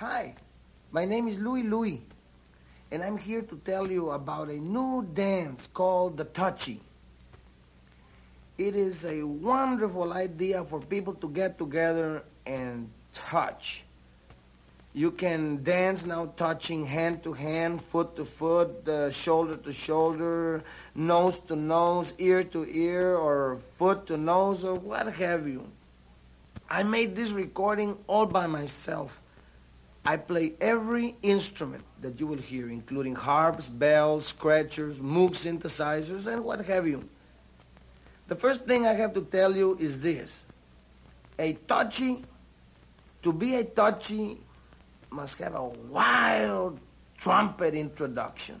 Hi, my name is Louie Louie, and I'm here to tell you about a new dance called the Touchy. It is a wonderful idea for people to get together and touch. You can dance now touching hand to hand, foot to foot, uh, shoulder to shoulder, nose to nose, ear to ear, or foot to nose, or what have you. I made this recording all by myself. I play every instrument that you will hear, including harps, bells, scratchers, Moog synthesizers, and what have you. The first thing I have to tell you is this. A touchy, to be a touchy, must have a wild trumpet introduction.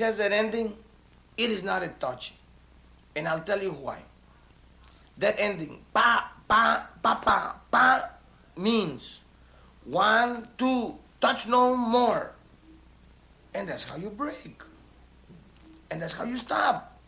Has that ending, it is not a touchy. And I'll tell you why. That ending, pa, pa, pa, pa, pa, means one, two, touch no more. And that's how you break. And that's how you stop.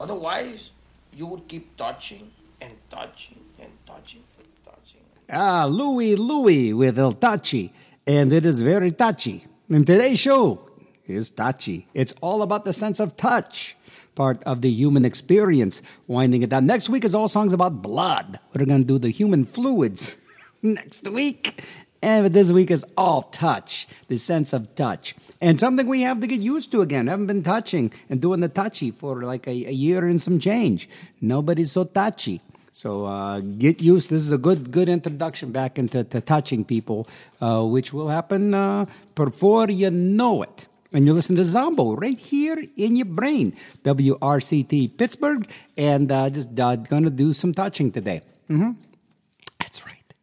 Otherwise, you would keep touching and touching and touching and touching. Ah, Louie Louie with El Tachi. And it is very touchy. And today's show is touchy. It's all about the sense of touch, part of the human experience. Winding it down. Next week is all songs about blood. We're going to do the human fluids next week. And this week is all touch, the sense of touch. And something we have to get used to again. haven't been touching and doing the touchy for like a, a year and some change. Nobody's so touchy. So uh, get used. This is a good good introduction back into to touching people, uh, which will happen uh, before you know it. And you listen to Zombo right here in your brain, WRCT Pittsburgh, and uh, just uh, gonna do some touching today. hmm That's right.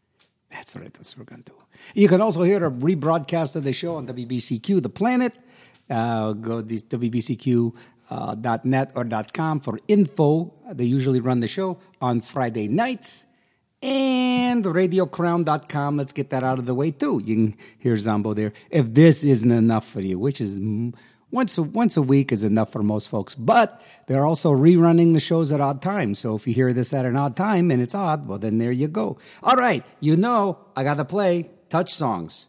That's right. That's what we're gonna do. You can also hear a rebroadcast of the show on WBCQ The Planet. Uh, go to WBCQ uh, .net or .com for info. They usually run the show on Friday nights. And radiocrown.com. Let's get that out of the way too. You can hear Zombo there. If this isn't enough for you, which is once a, once a week is enough for most folks, but they're also rerunning the shows at odd times. So if you hear this at an odd time and it's odd, well then there you go. All right, you know I got to play touch songs.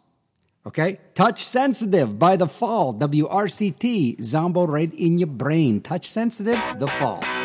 Okay? Touch Sensitive by The Fall, WRCT, Zombo right in your brain. Touch Sensitive, The Fall.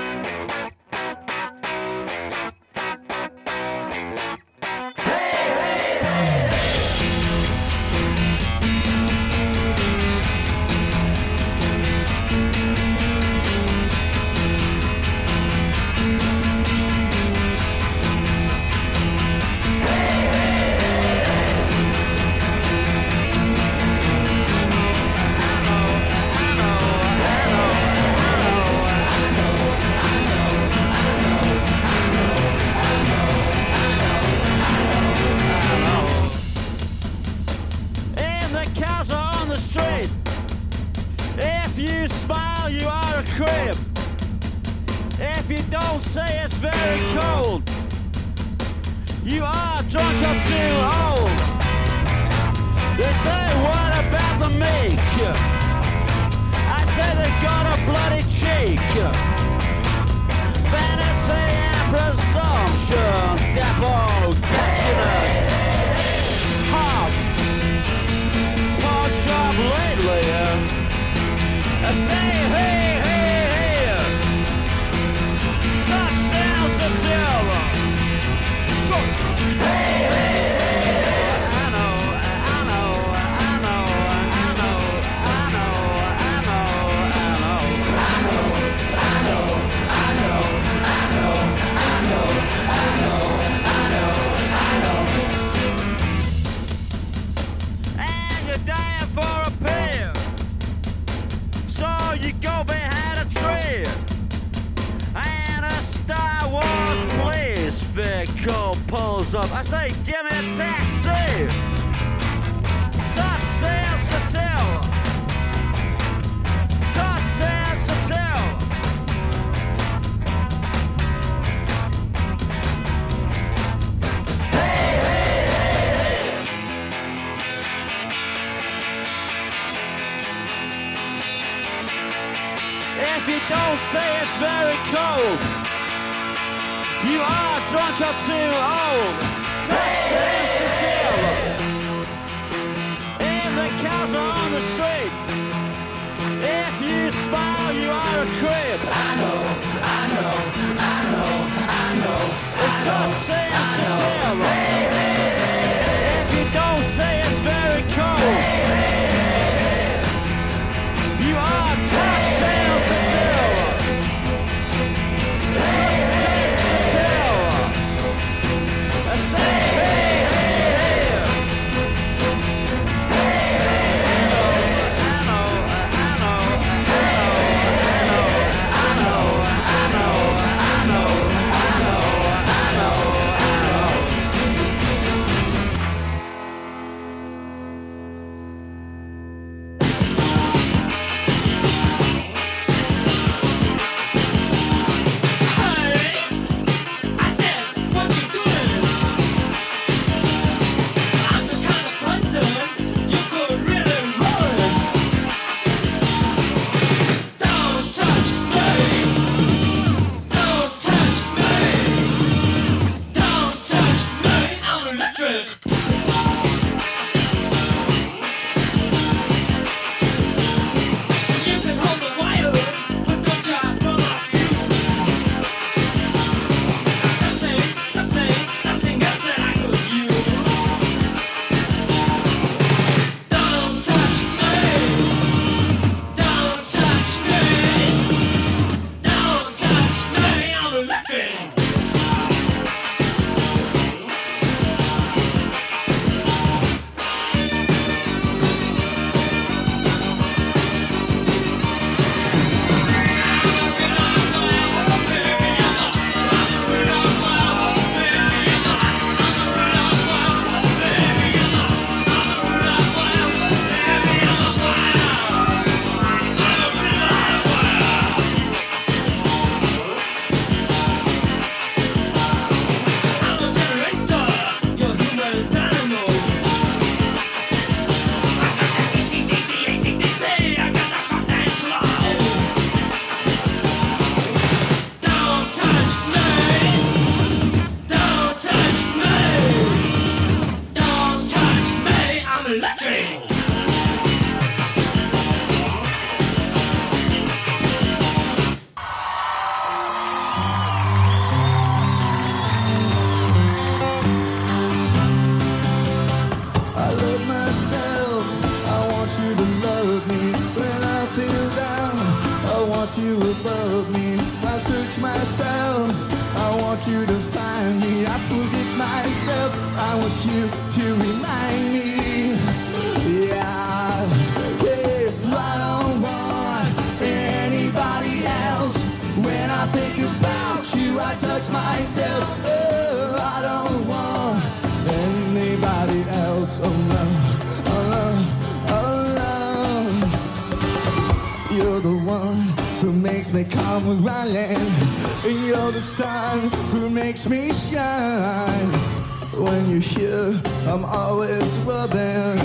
You're here, I'm always rubbing.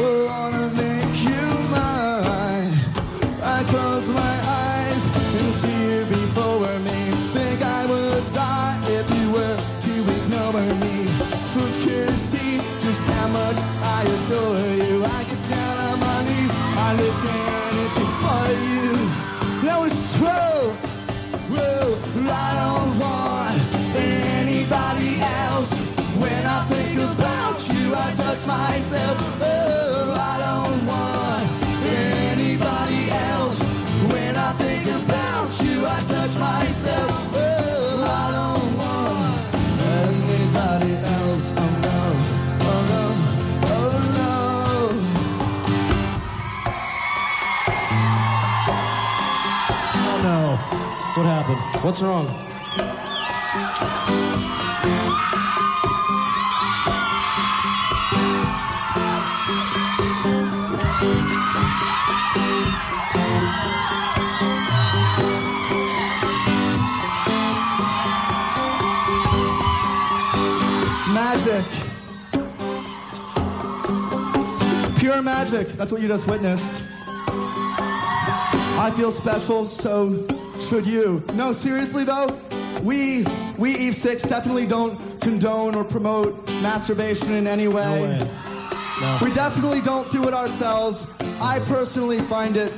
Make Myself. Oh, I don't want anybody else. When I think about you, I touch myself. Oh, I don't want anybody else. Oh no, oh no, oh no. Oh no. What happened? What's wrong? Magic. That's what you just witnessed. I feel special, so should you. No, seriously though, we we Eve Six definitely don't condone or promote masturbation in any way. No way. No. We definitely don't do it ourselves. I personally find it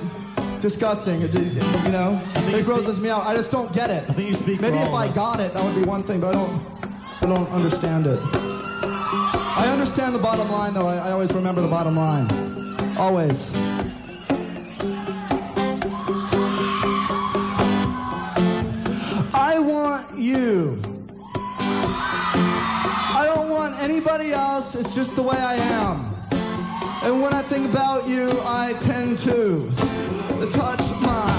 disgusting. It, you know, it grosses speak- me out. I just don't get it. I think you speak Maybe if I got it, that would be one thing, but I don't. I don't understand it. I understand the bottom line, though. I, I always remember the bottom line. Always. I want you. I don't want anybody else. It's just the way I am. And when I think about you, I tend to touch my.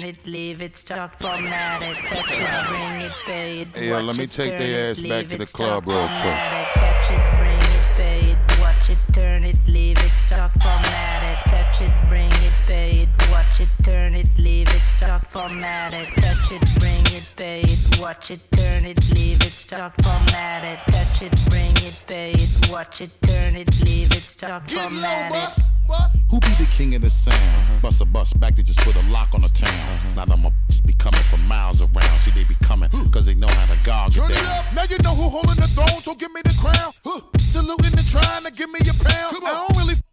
They ready for this. Turn it, leave it, start format it, touch it, bring it, pay it. Hey, yo, let me it, take turn their it, ass back to the club real quick. Touch it, bring it, pay it, watch it, turn it, leave it, start format it, touch it, bring it, pay it, watch it, turn it, leave it, start format it, touch it, bring it, pay it, watch it, turn it, leave it, start watch it, turn it, leave it, start Get low, format it. bus. Who be the king of the sound? Uh-huh. Bust a bus back to just put a lock on the town. Uh-huh. Now them a just be coming from miles around. See, they be coming, cause they know how to gouge Turn it it down. up. Now you know who holding the throne, so give me the crown. Huh. Saluting and trying to give me a pound. I don't really f with you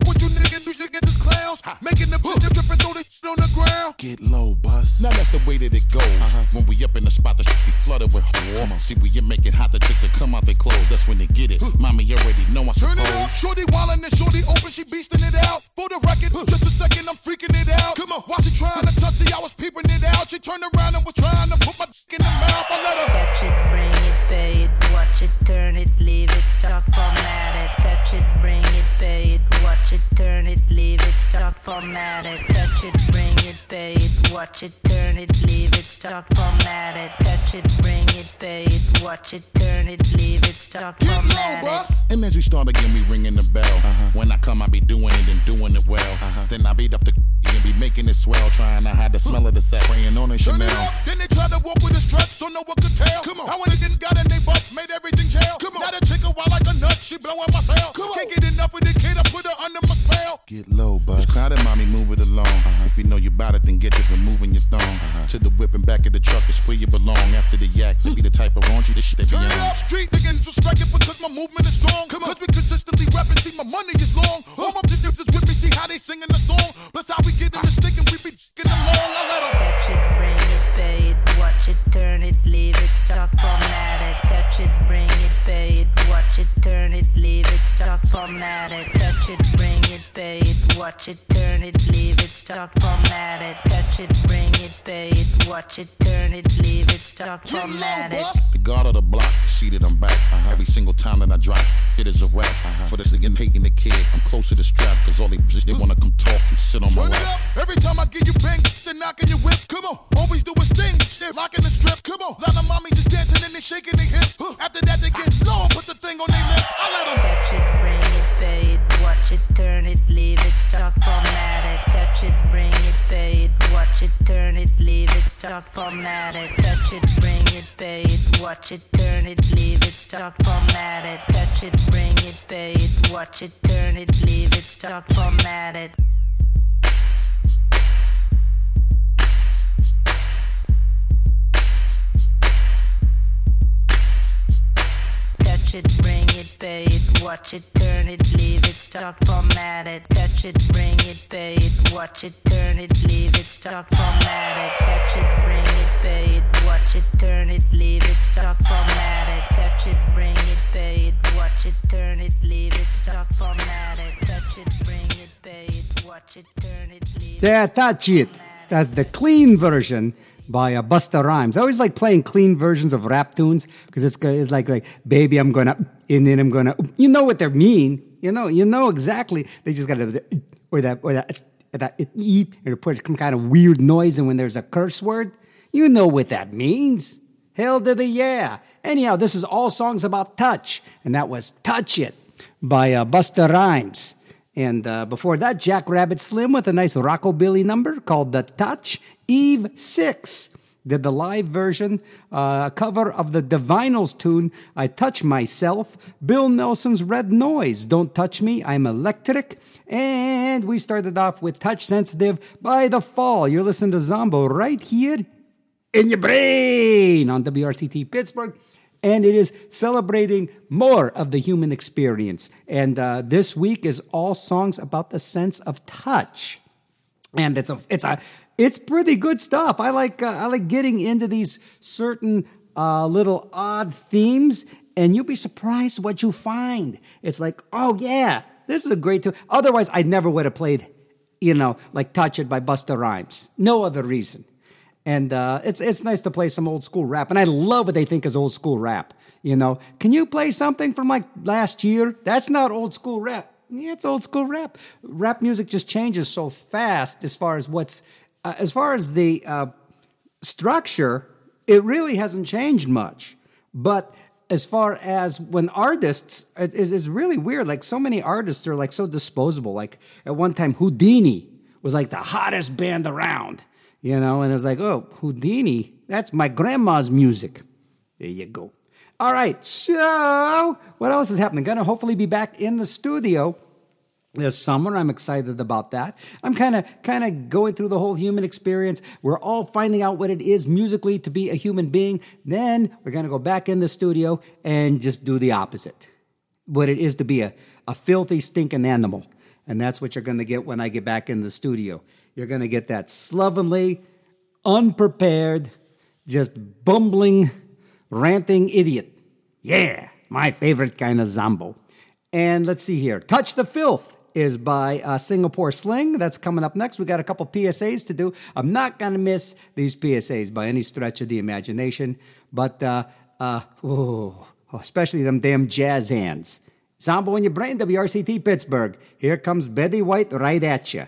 niggas, you should get this clowns. Making them just dip and throw this shit on the ground. Get low, bus. Now that's the way that it goes. Uh-huh. When we up in the spot, the shit be flooded with warm. See, when you make it hot, the chicks that come out they clothes. That's when they get it. Mommy you already know I'm Turn suppose. it up. Shorty wildin' and shorty open, she beastin' it out. For the record, just a second, I'm freaking it out. Come on. While she trying to touch it, I was peeping it out. She turned around and was trying to put my dick in her mouth. I let her. Touch it, bring it, pay it, watch it, turn it, leave it, start format it. Touch it, bring it, pay it, watch it, turn it, leave it, start format it. Touch it, bring it, pay it, watch it, turn it, leave it, start format it. Touch it, bring it, pay it, watch it, turn it, leave it, start Get low, format it. And as we start again, we ringing the bell. Uh-huh. When I come, I be doing it and doing it well. Uh-huh. Then I beat up the and be making it swell, trying to hide the smell of the set, praying on a Chanel. Then they try to walk with a strut, so no one could tell. Come on. I went and got in they butt, made everything jail. Come on. Now the chick a wild like a nut, she blowing my cell. Come on. Can't get enough of the kid, I put her under my spell. Get low, bus. Crowded, mommy, move it along. Uh-huh. If you know you bout it, then get to removing your thong. Uh-huh. To the whip and back of the truck is where you belong. After the yak, to be the type of raunchy, this shit they be Turn on. up, street niggas disrespect it because my movement is strong. Come on. We consistently rapping, see my money is long. All my bitches is with me, see how they singing the song. Plus how we get in the stick and we be dicking them long. I let 'em. Touch it, bring it, pay it, watch it, turn it, leave it, start format it. Touch it, bring it, pay it, watch it, turn it, leave it, start format it. Touch it, bring it, pay it, watch it, turn it, leave it, start format it. Touch it, bring it, pay it, watch it, turn it, leave it, start Get format it. The guard of the block, seated, I'm back. Uh-huh. Every single time that I drop, it is a rap. Uh-huh. For this again, hating the kid, I'm close to the strap, cause all they bitches, they wanna come talk and sit on my Turn it lap. up. Every time I give you bang, then knocking your whip. Come on. Always do a thing. They're rocking the strip. Come on. Lot of mommies just dancing and they shaking their hips. After that, they get low put the thing on their lips. I let 'em. Touch it, bring it, pay it, watch it, turn it, leave it, start format it. Touch it, bring it, pay it, watch it, turn it, leave it, start format it. Touch it, bring it, pay it, watch it, turn it, leave it, start format it. Touch it, bring it, pay it, watch it, turn it, leave it, start format it. Touch it, bring it, pay it, watch it, turn it, leave it, start format it. Touch it, bring it, pay it, watch it, turn it, leave it, start format it. Touch it, bring it, pay it, watch it, turn it, leave it, start format it. Touch it, bring it, pay it, watch it, turn it, leave it, start format it. Touch it, bring it, pay it, watch it, turn it, leave it. Touch it. That's the clean version by uh, Busta Rhymes. I always like playing clean versions of rap tunes because it's, it's like like baby I'm gonna and then I'm gonna you know what they mean you know you know exactly they just gotta or that or that that eat or put some kind of weird noise and when there's a curse word you know what that means. Hell to the yeah. Anyhow, this is all songs about touch, and that was Touch It by uh, Busta Rhymes. And uh, before that, Jack Rabbit Slim with a nice rockabilly number called The Touch. Eve 6 did the live version, uh, cover of the Divinyls tune, I Touch Myself. Bill Nelson's Red Noise, Don't Touch Me, I'm Electric. And we started off with Touch Sensitive by The Fall. You're listening to Zombo right here in your brain on WRCT Pittsburgh. And it is celebrating more of the human experience. And uh, this week is all songs about the sense of touch. And it's a, it's a, it's pretty good stuff. I like, uh, I like getting into these certain uh, little odd themes, and you'll be surprised what you find. It's like, oh yeah, this is a great tune. Otherwise, I never would have played, you know, like "Touch It" by Busta Rhymes. No other reason. And uh, it's it's nice to play some old school rap, and I love what they think is old school rap. You know, can you play something from like last year? That's not old school rap. Yeah, it's old school rap. Rap music just changes so fast as far as what's uh, as far as the uh, structure, it really hasn't changed much. But as far as when artists, it, it's really weird. Like so many artists are like so disposable. Like at one time, Whodini was like the hottest band around, you know, and it was like, oh, Whodini, that's my grandma's music. There you go. All right, so what else is happening? Gonna hopefully be back in the studio this summer. I'm excited about that. I'm kind of kind of going through the whole human experience. We're all finding out what it is musically to be a human being. Then we're going to go back in the studio and just do the opposite. What it is to be a, a filthy, stinking animal. And that's what you're going to get when I get back in the studio. You're going to get that slovenly, unprepared, just bumbling, ranting idiot. Yeah, my favorite kind of zombo. And let's see here. Touch the Filth is by uh, Singapore Sling. That's coming up next. We got a couple PSAs to do. I'm not going to miss these PSAs by any stretch of the imagination, but uh, uh, oh, especially them damn jazz hands. Zombo in your brain, WRCT Pittsburgh. Here comes Betty White right at you.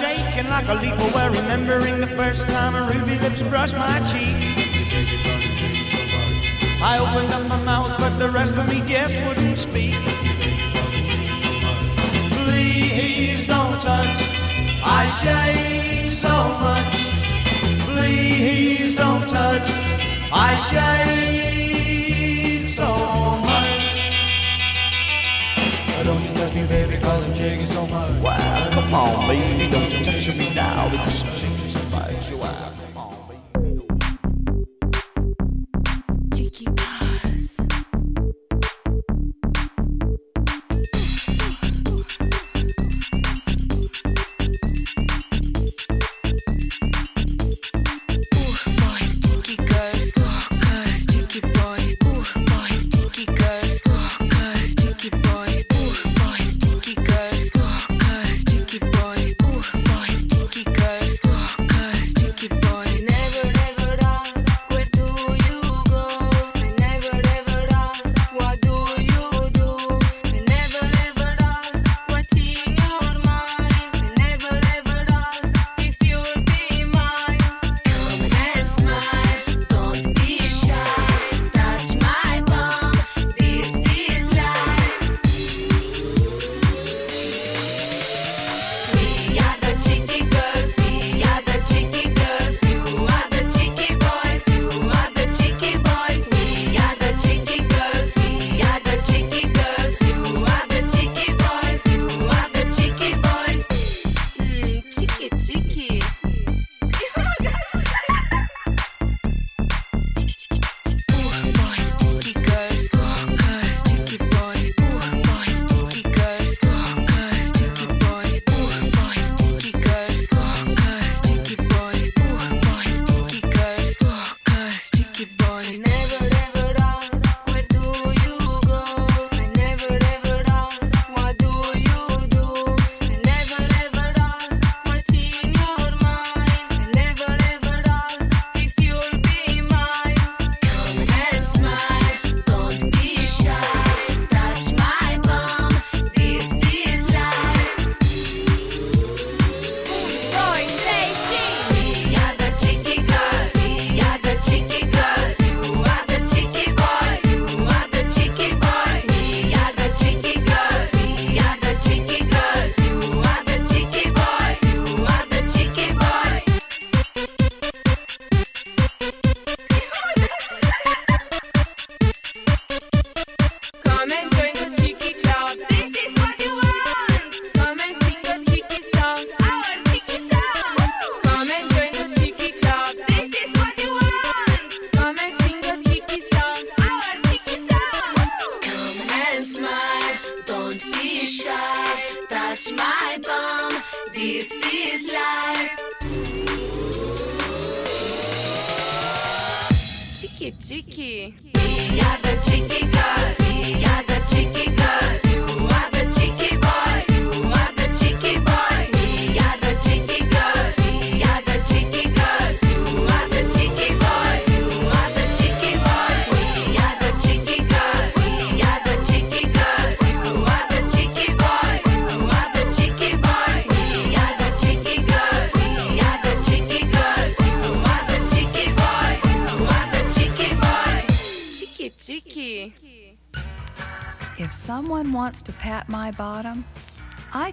shaking like a leaf away, remembering the first time a ruby lips brushed my cheek. I opened up my mouth, but the rest of me just wouldn't speak. Please don't touch, I shake so much. Please don't touch, I shake. baby, shaking so much. Wow, come on, baby, don't you touch me now, because I'm shaking so much. Come on.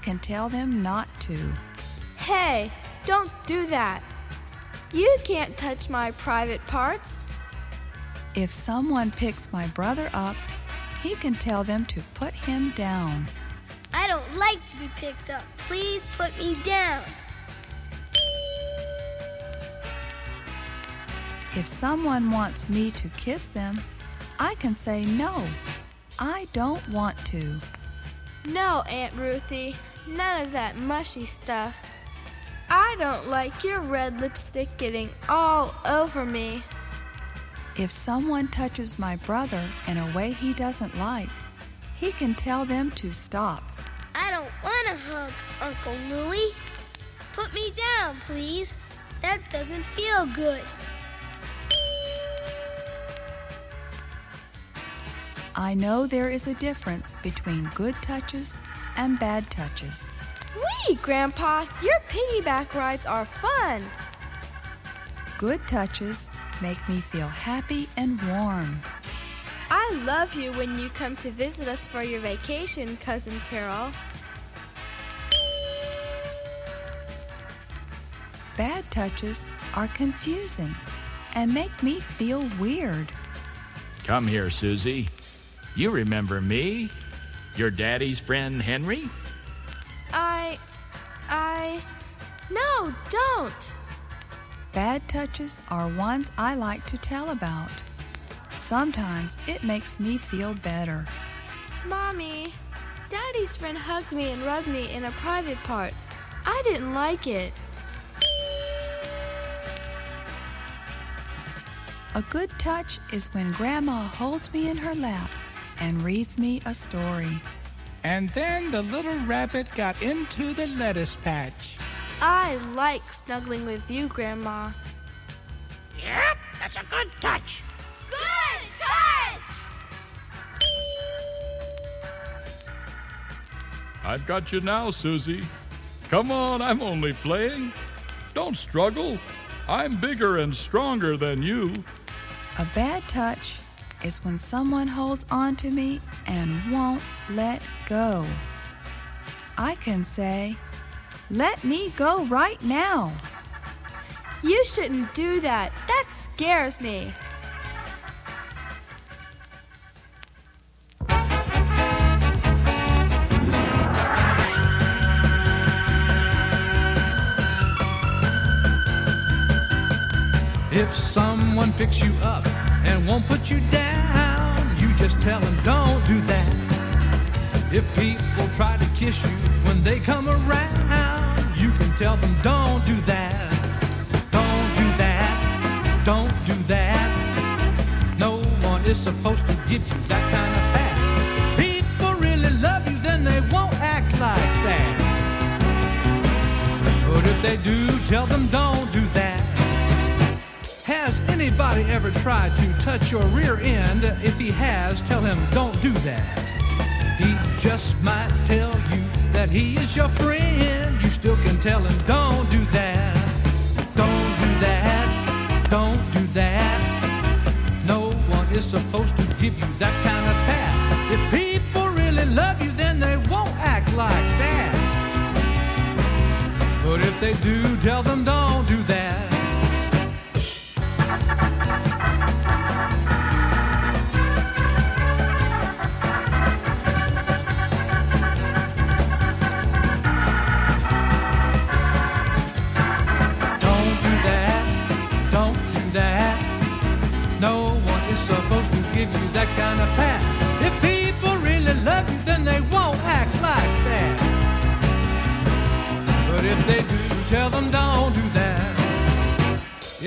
Can tell them not to. Hey, don't do that. You can't touch my private parts. If someone picks my brother up, he can tell them to put him down. I don't like to be picked up. Please put me down. If someone wants me to kiss them, I can say no. I don't want to. No, Aunt Ruthie, none of that mushy stuff. I don't like your red lipstick getting all over me. If someone touches my brother in a way he doesn't like, he can tell them to stop. I don't want to hug Uncle Louie. Put me down, please. That doesn't feel good. I know there is a difference between good touches and bad touches. Wee, Grandpa, your piggyback rides are fun. Good touches make me feel happy and warm. I love you when you come to visit us for your vacation, Cousin Carol. Bad touches are confusing and make me feel weird. Come here, Susie. You remember me? Your daddy's friend Henry? I. I. No, don't. Bad touches are ones I like to tell about. Sometimes it makes me feel better. Mommy, Daddy's friend hugged me and rubbed me in a private part. I didn't like it. A good touch is when Grandma holds me in her lap and reads me a story. And then the little rabbit got into the lettuce patch. I like snuggling with you, Grandma. Yep, that's a good touch. Good touch! I've got you now, Susie. Come on, I'm only playing. Don't struggle. I'm bigger and stronger than you. A bad touch is when someone holds on to me and won't let go. I can say, Let me go right now. You shouldn't do that. That scares me. If someone picks you up and won't put you down, you just tell them don't do that. If people try to kiss you when they come around, you can tell them don't do that. Don't do that. Don't do that. No one is supposed to give you that kind of pat. People really love you, then they won't act like that. But if they do, anybody ever tried to touch your rear end? If he has, tell him don't do that. He just might tell you that he is your friend. You still can tell him don't do that. Don't do that. Don't do that. No one is supposed to give you that kind of pat. If people really love you, then they won't act like that. But if they do, tell them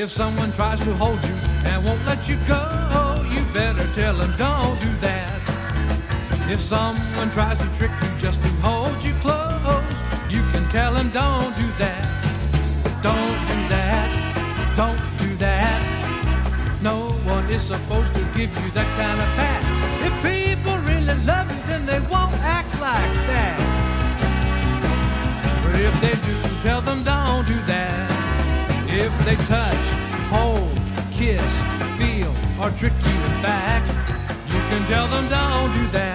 If someone tries to hold you and won't let you go, you better tell them don't do that. If someone tries to trick you just to hold you close, you can tell them don't do that. Don't do that. Don't do that. No one is supposed to give you that kind of pat. If people really love you, then they won't act like that. But if they do, tell them don't do that. If they touch, or trick you back, you can tell them don't do that.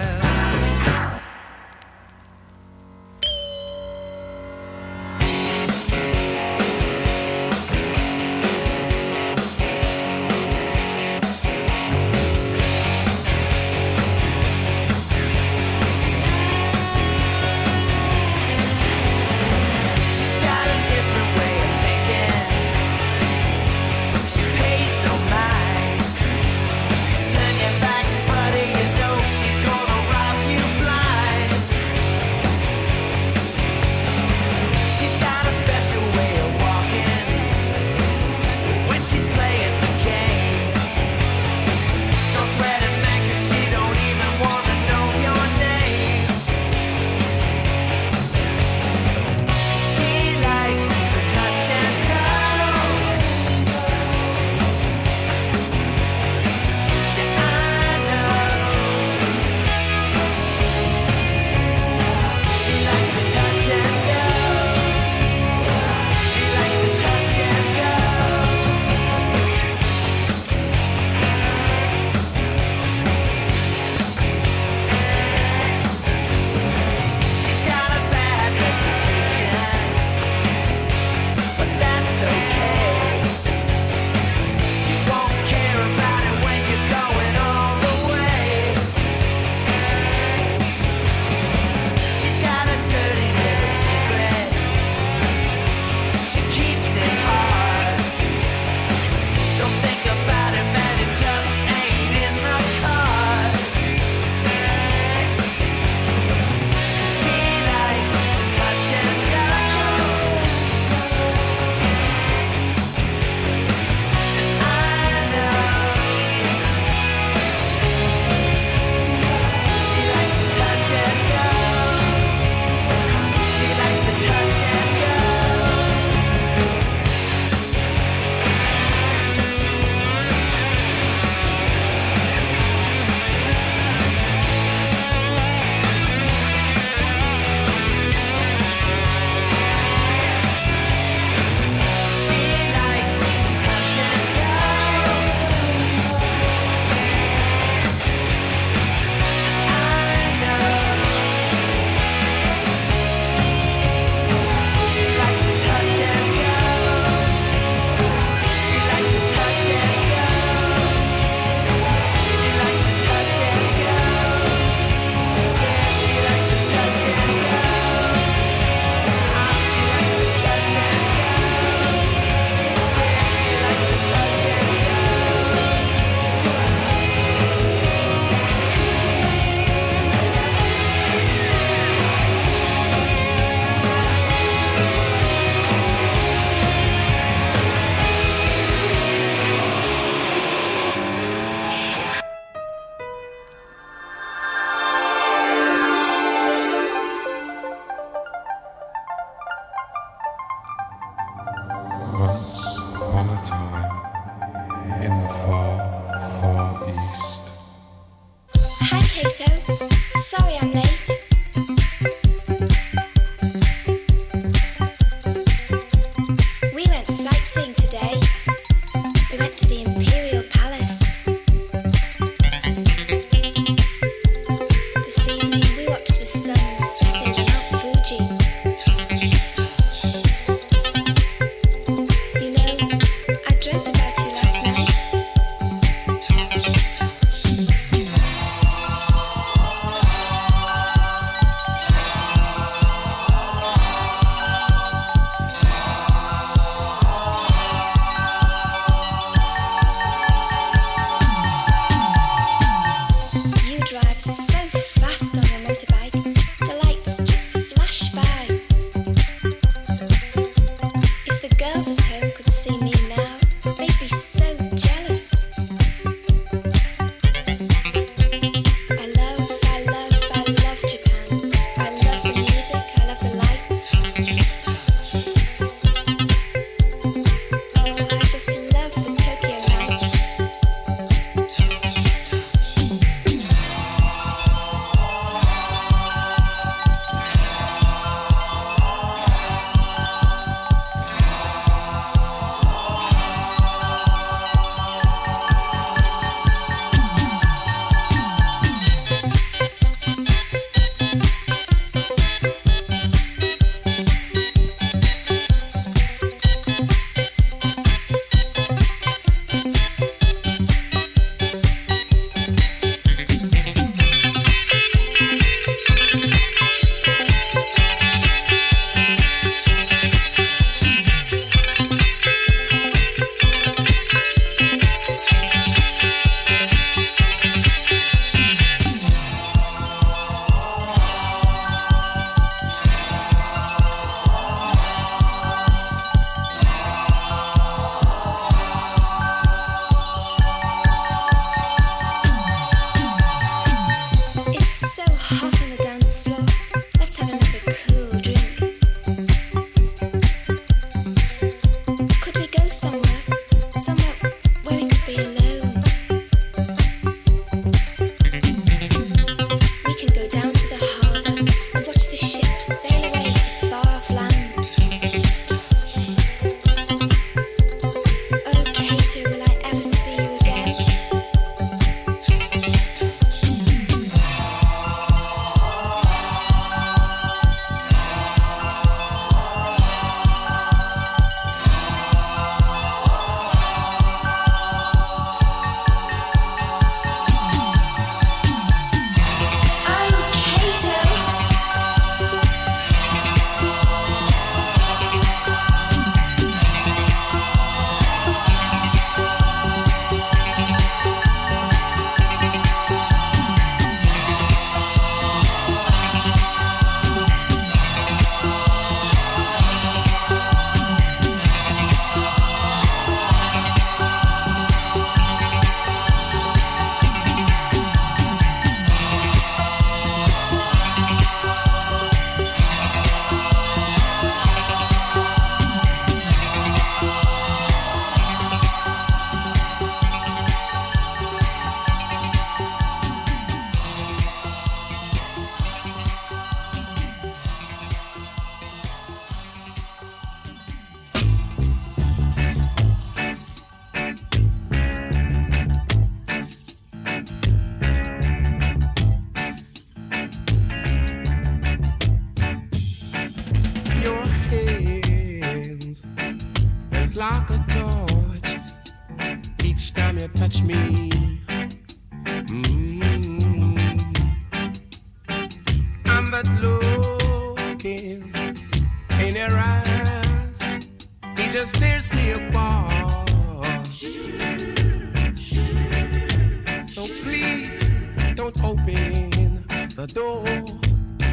open the door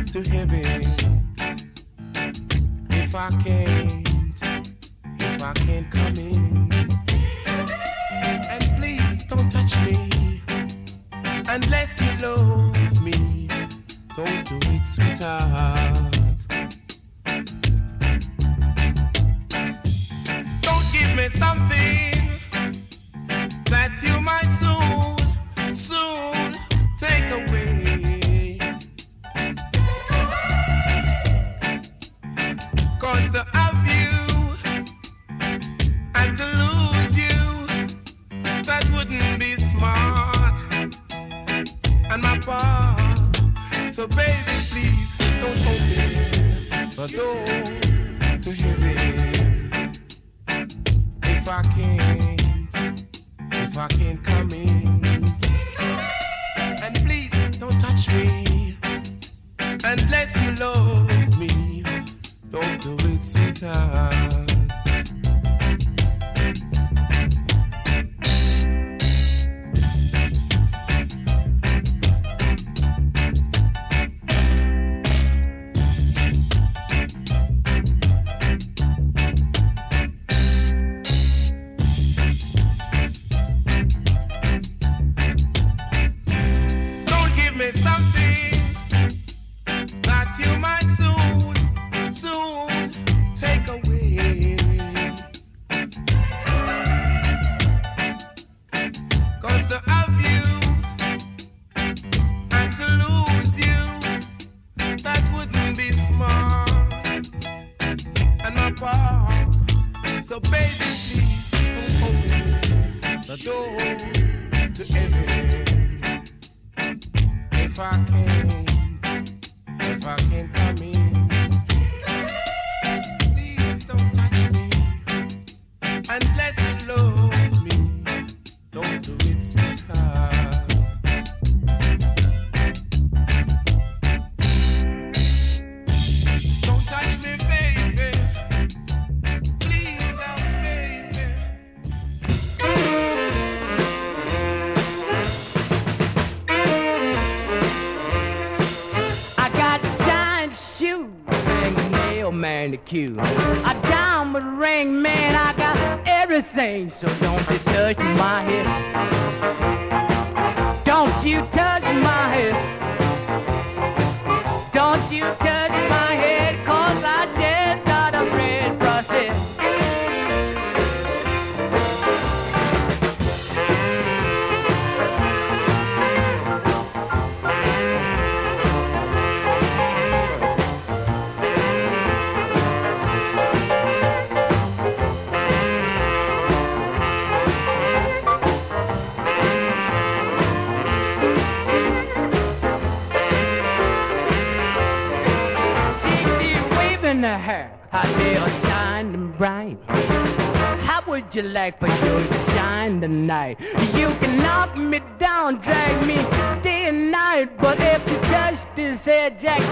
to heaven. If I can't, if I can't come in, and please don't touch me unless you love me. Don't do it, sweetheart. barbecue.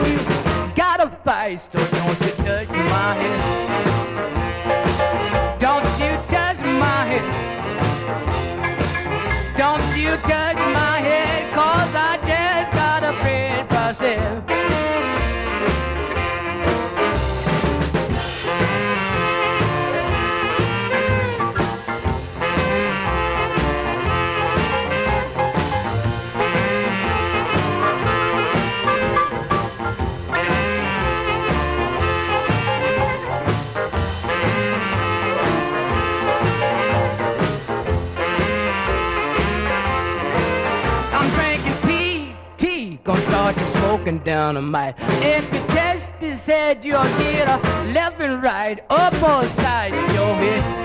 Thank you. dynamite. If you test his head, you'll get a left and right, opposite on side your head.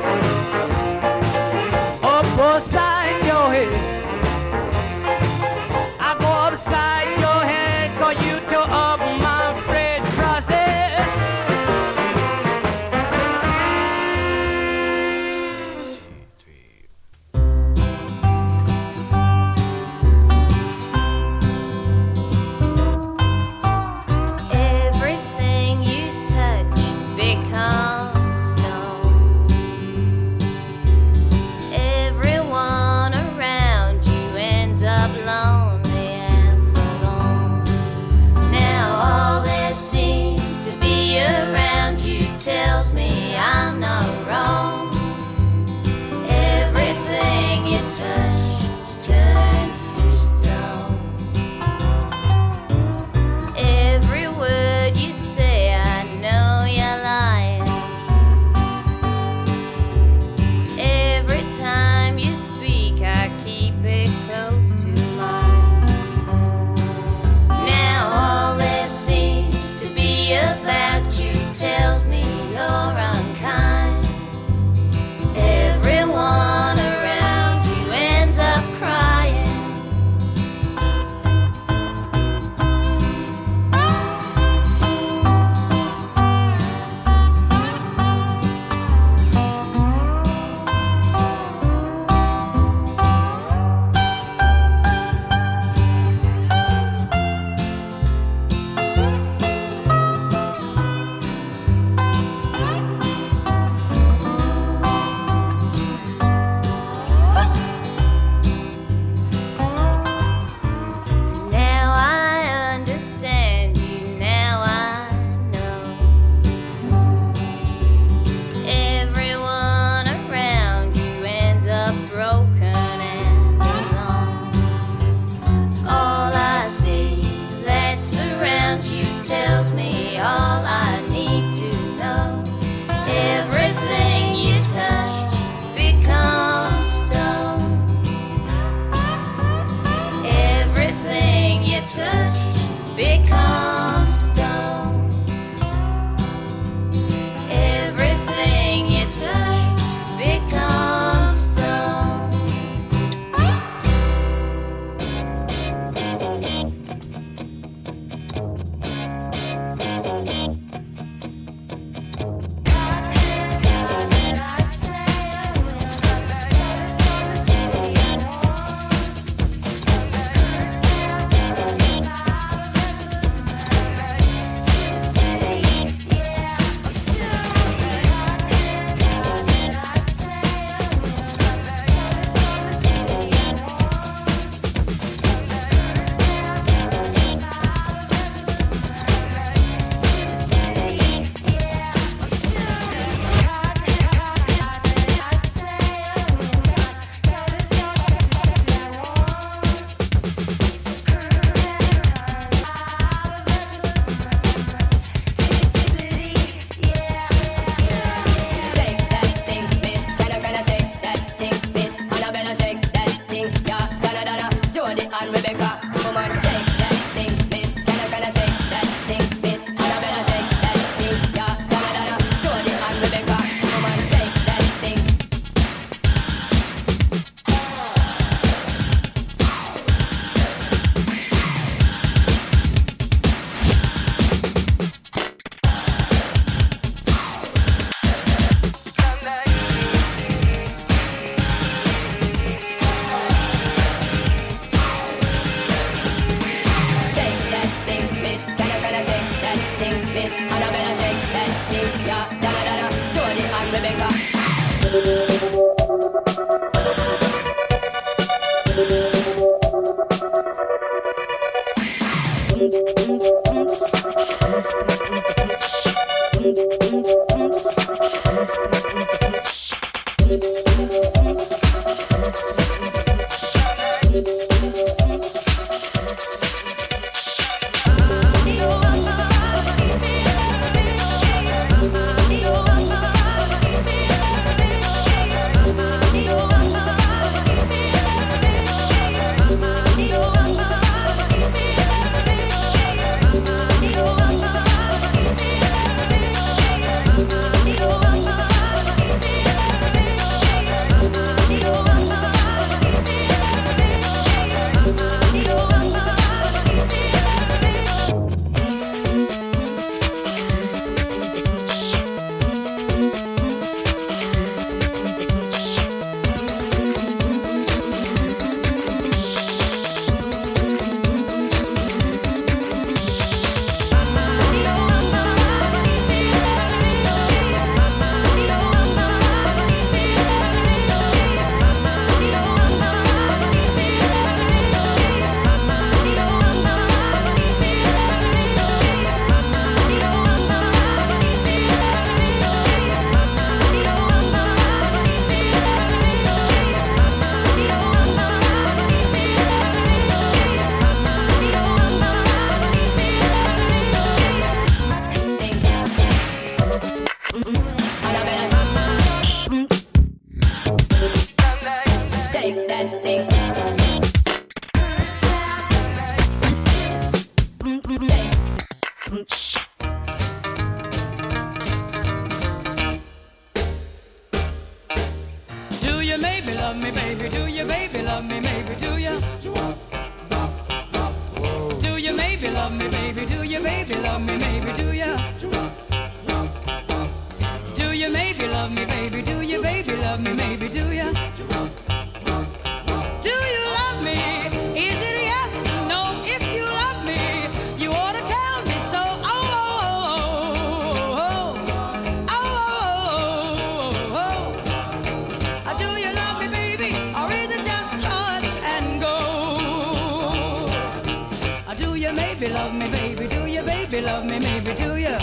baby love me, baby? Do you, baby love me, maybe? Do you?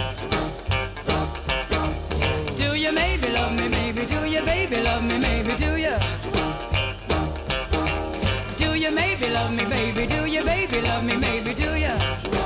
Do you, maybe love me, maybe? Do you, baby love me, maybe? Do you? Do you, maybe love me, baby? Do you, baby love me, maybe? Do you?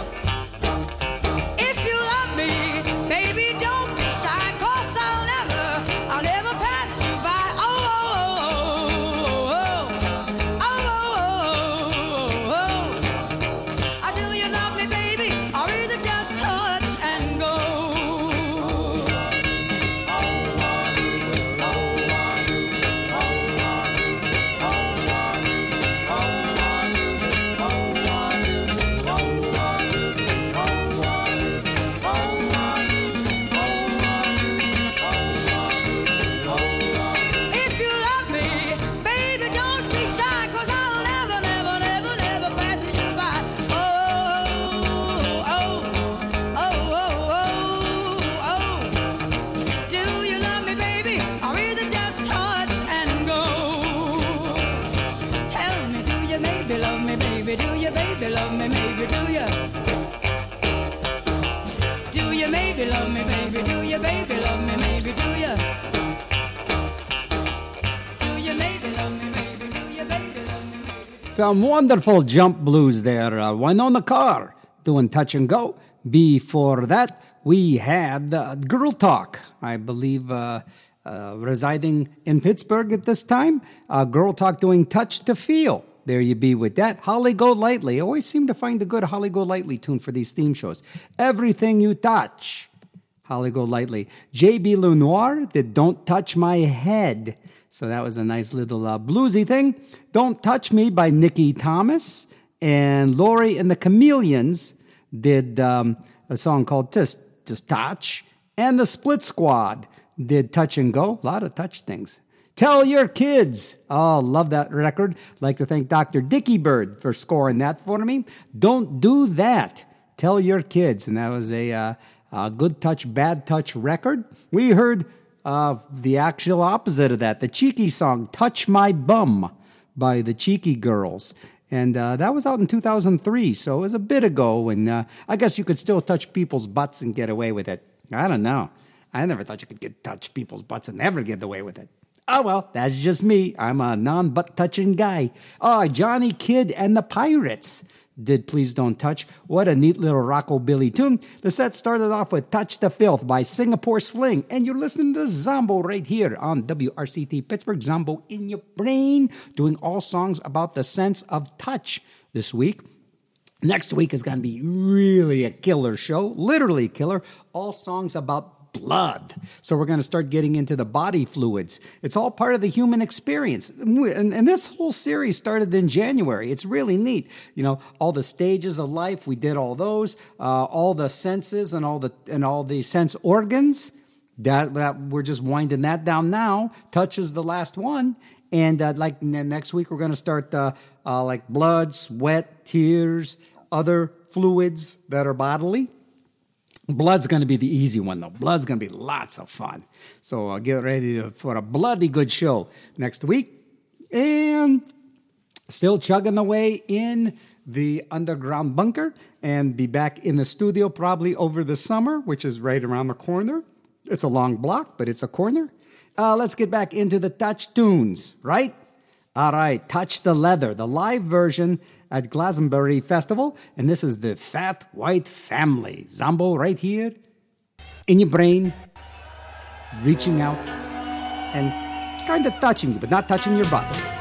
Some wonderful jump blues there. Uh, Winona Carr doing touch and go. Before that, we had uh, Girl Talk, I believe, uh, uh, residing in Pittsburgh at this time. Uh, Girl Talk doing Touch to Feel. There you be with that. Holly Golightly. I always seem to find a good Holly Golightly tune for these theme shows. Everything You Touch. Holly Golightly. JB Lenoir did Don't Touch My Head. So that was a nice little uh, bluesy thing. Don't Touch Me by Nikki Thomas. And Lori and the Chameleons did um, a song called Just, Just Touch. And the Split Squad did Touch and Go. A lot of touch things. Tell your kids. Oh, love that record. Like to thank Dr. Dickie Bird for scoring that for me. Don't do that. Tell your kids. And that was a, uh, a good touch, bad touch record. We heard uh, the actual opposite of that the cheeky song, Touch My Bum by the Cheeky Girls. And uh, that was out in 2003, so it was a bit ago. And uh, I guess you could still touch people's butts and get away with it. I don't know. I never thought you could get touch people's butts and never get away with it. Oh well, that's just me. I'm a non butt touching guy. Oh, Johnny Kidd and the Pirates did Please Don't Touch. What a neat little rockabilly tune. The set started off with Touch the Filth by Singapore Sling, and you're listening to Zombo right here on WRCT Pittsburgh. Zombo in your brain, doing all songs about the sense of touch this week. Next week is going to be really a killer show, literally killer. All songs about blood. So we're going to start getting into the body fluids. It's all part of the human experience. And, and, this whole series started in January. It's really neat. You know, all the stages of life, we did all those, uh, all the senses and all the, and all the sense organs. That, that we're just winding that down now. Touch is the last one. And uh, like next week, we're going to start uh, uh, like blood, sweat, tears, other fluids that are bodily. Blood's going to be the easy one, though. Blood's going to be lots of fun. So uh, get ready for a bloody good show next week. And still chugging away in the underground bunker and be back in the studio probably over the summer, which is right around the corner. It's a long block, but it's a corner. Uh, let's get back into the touch tunes, right? All right, Touch the Leather, the live version at Glastonbury Festival. And this is the Fat White Family. Zombo right here in your brain, reaching out and kind of touching you, but not touching your butt.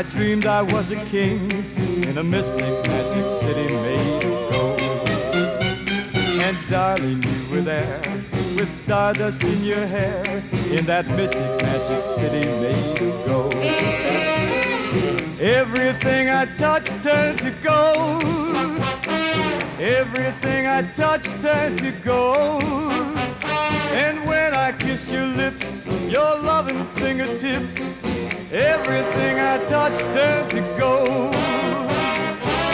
I dreamed I was a king in a mystic magic city made of gold. And darling, you were there with stardust in your hair in that mystic magic city made of gold. Everything I touched turned to gold. Everything I touched turned to gold. And when I kissed your lips, your loving fingertips, everything I touched turned to gold.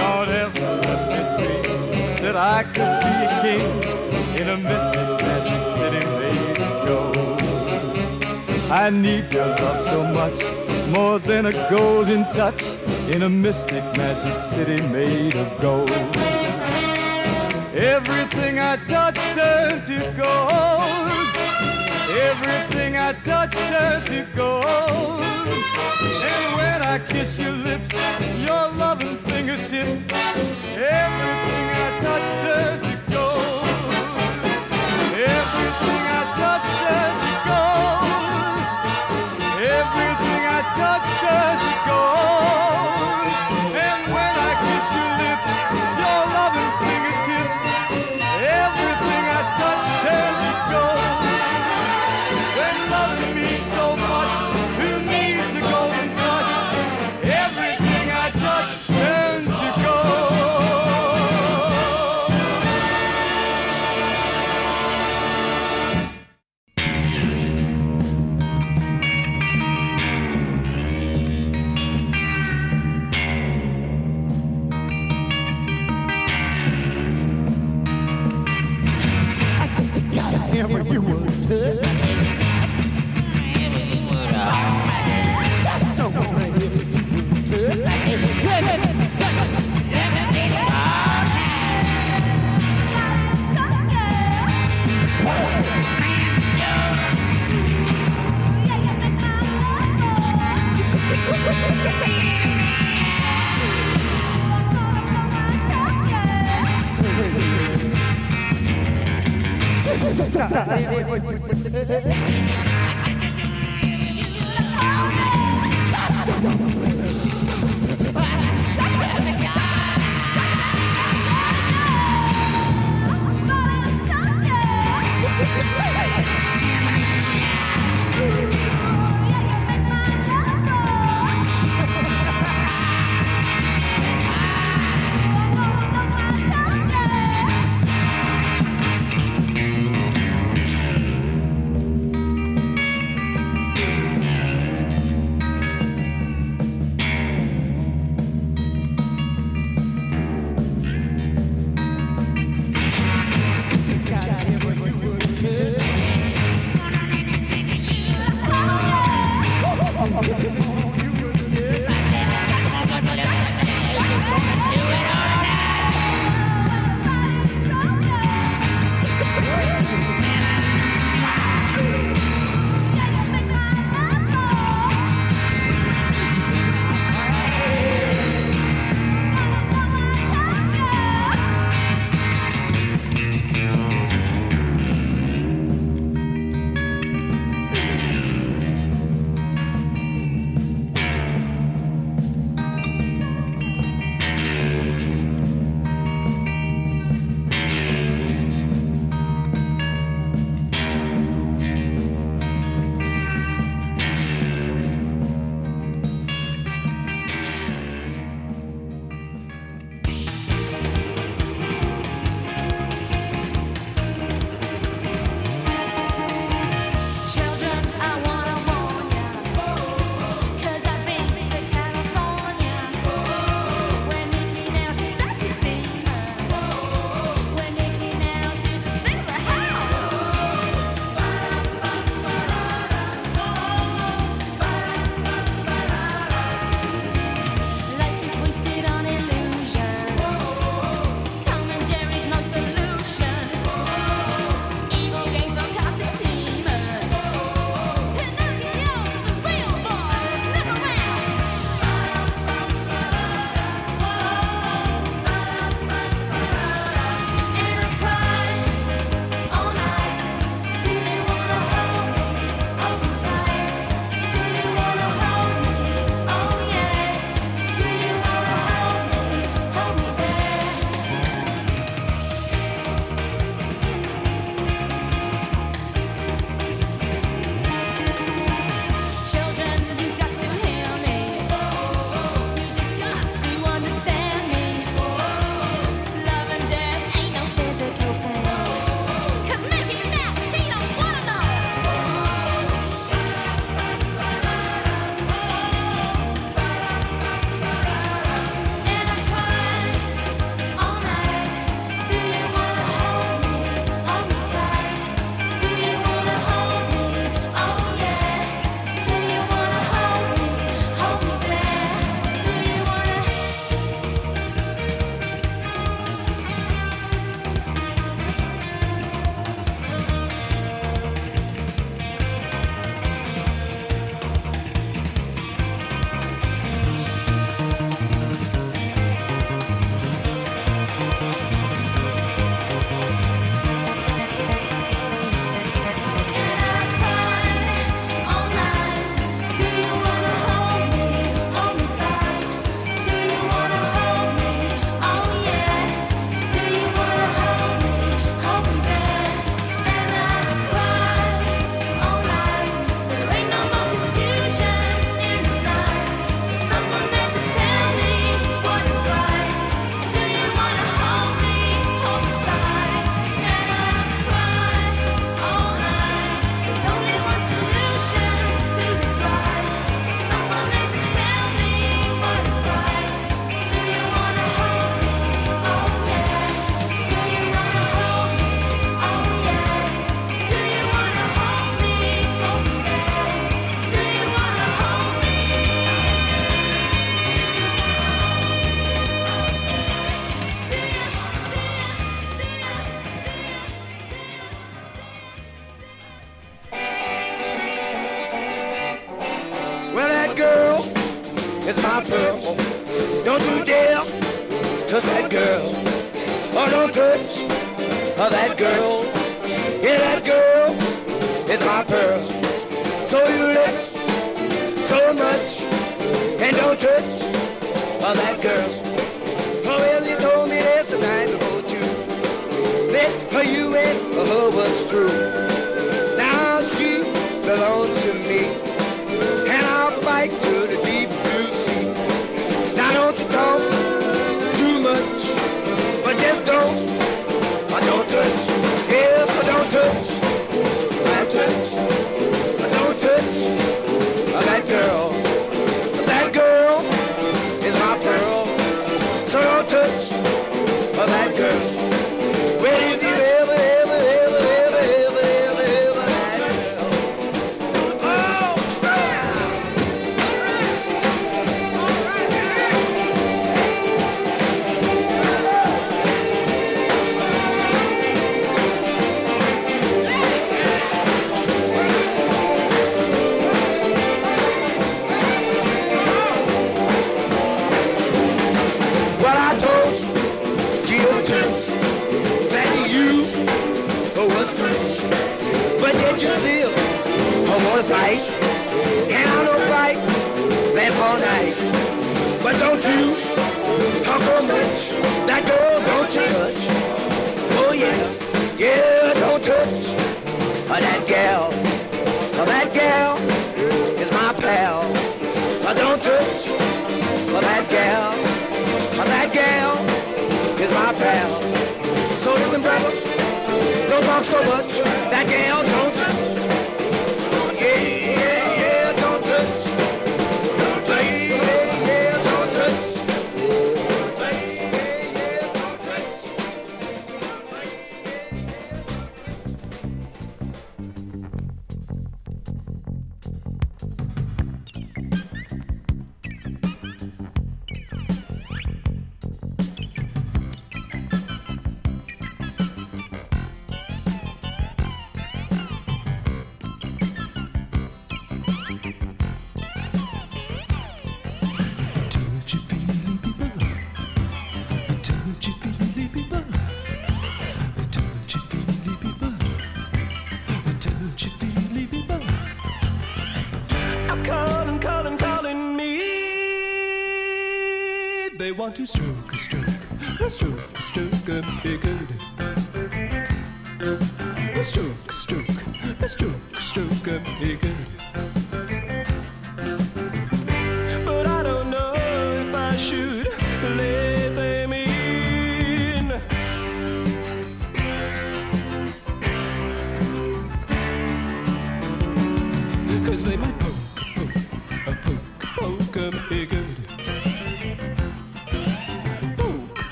Don't ever let me dream that I could be a king in a mystic magic city made of gold. I need your love so much, more than a golden touch in a mystic magic city made of gold. Everything I touch turned to gold. Everything I touch turned to gold. And when I kiss your lips, your loving fingertips, everything I touch turned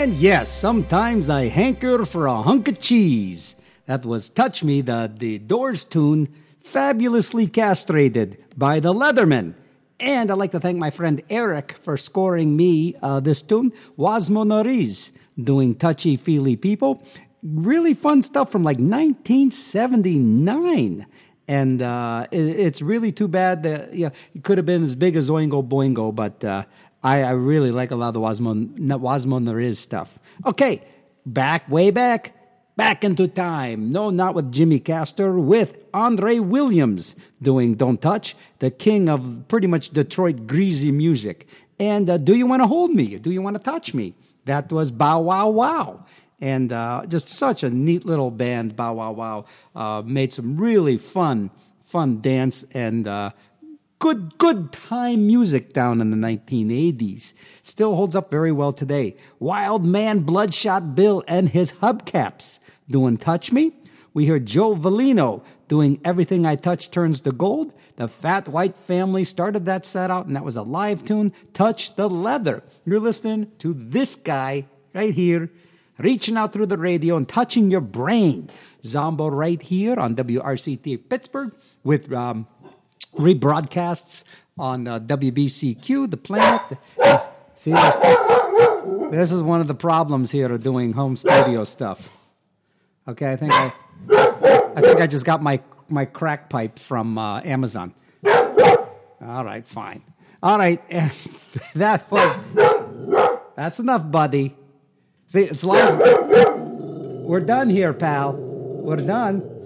And yes, sometimes I hanker for a hunk of cheese. That was Touch Me, the, the Doors tune, fabulously castrated by the Leathermen. And I'd like to thank my friend Eric for scoring me uh, this tune, Wazmo Nariz, doing Touchy Feely People. Really fun stuff from like 1979. And uh, it, it's really too bad that yeah, it could have been as big as Oingo Boingo, but uh, I, I really like a lot of the Wazmo, Wazmo Nariz stuff. Okay, back, way back, back into time. No, not with Jimmy Castor, with Andre Williams doing Don't Touch, the king of pretty much Detroit greasy music. And uh, Do You Want to Hold Me? Do You Want to Touch Me? That was Bow Wow Wow. And uh, just such a neat little band, Bow Wow Wow. Uh, made some really fun, fun dance and uh, good, good time music down in the 1980s. Still holds up very well today. Wild Man Bloodshot Bill and his hubcaps doing Touch Me. We heard Joe Valino doing Everything I Touch Turns to Gold. The Fat White Family started that set out, and that was a live tune, Touch the Leather. You're listening to this guy right here, reaching out through the radio and touching your brain. Zombo right here on WRCT Pittsburgh with um, rebroadcasts on uh, WBCQ, The Planet. See, this is one of the problems here of doing home studio stuff. Okay, I think I, I think I just got my my crack pipe from uh, Amazon. All right, fine. All right, that was that's enough, buddy. See, it's like we're done here, pal. We're done.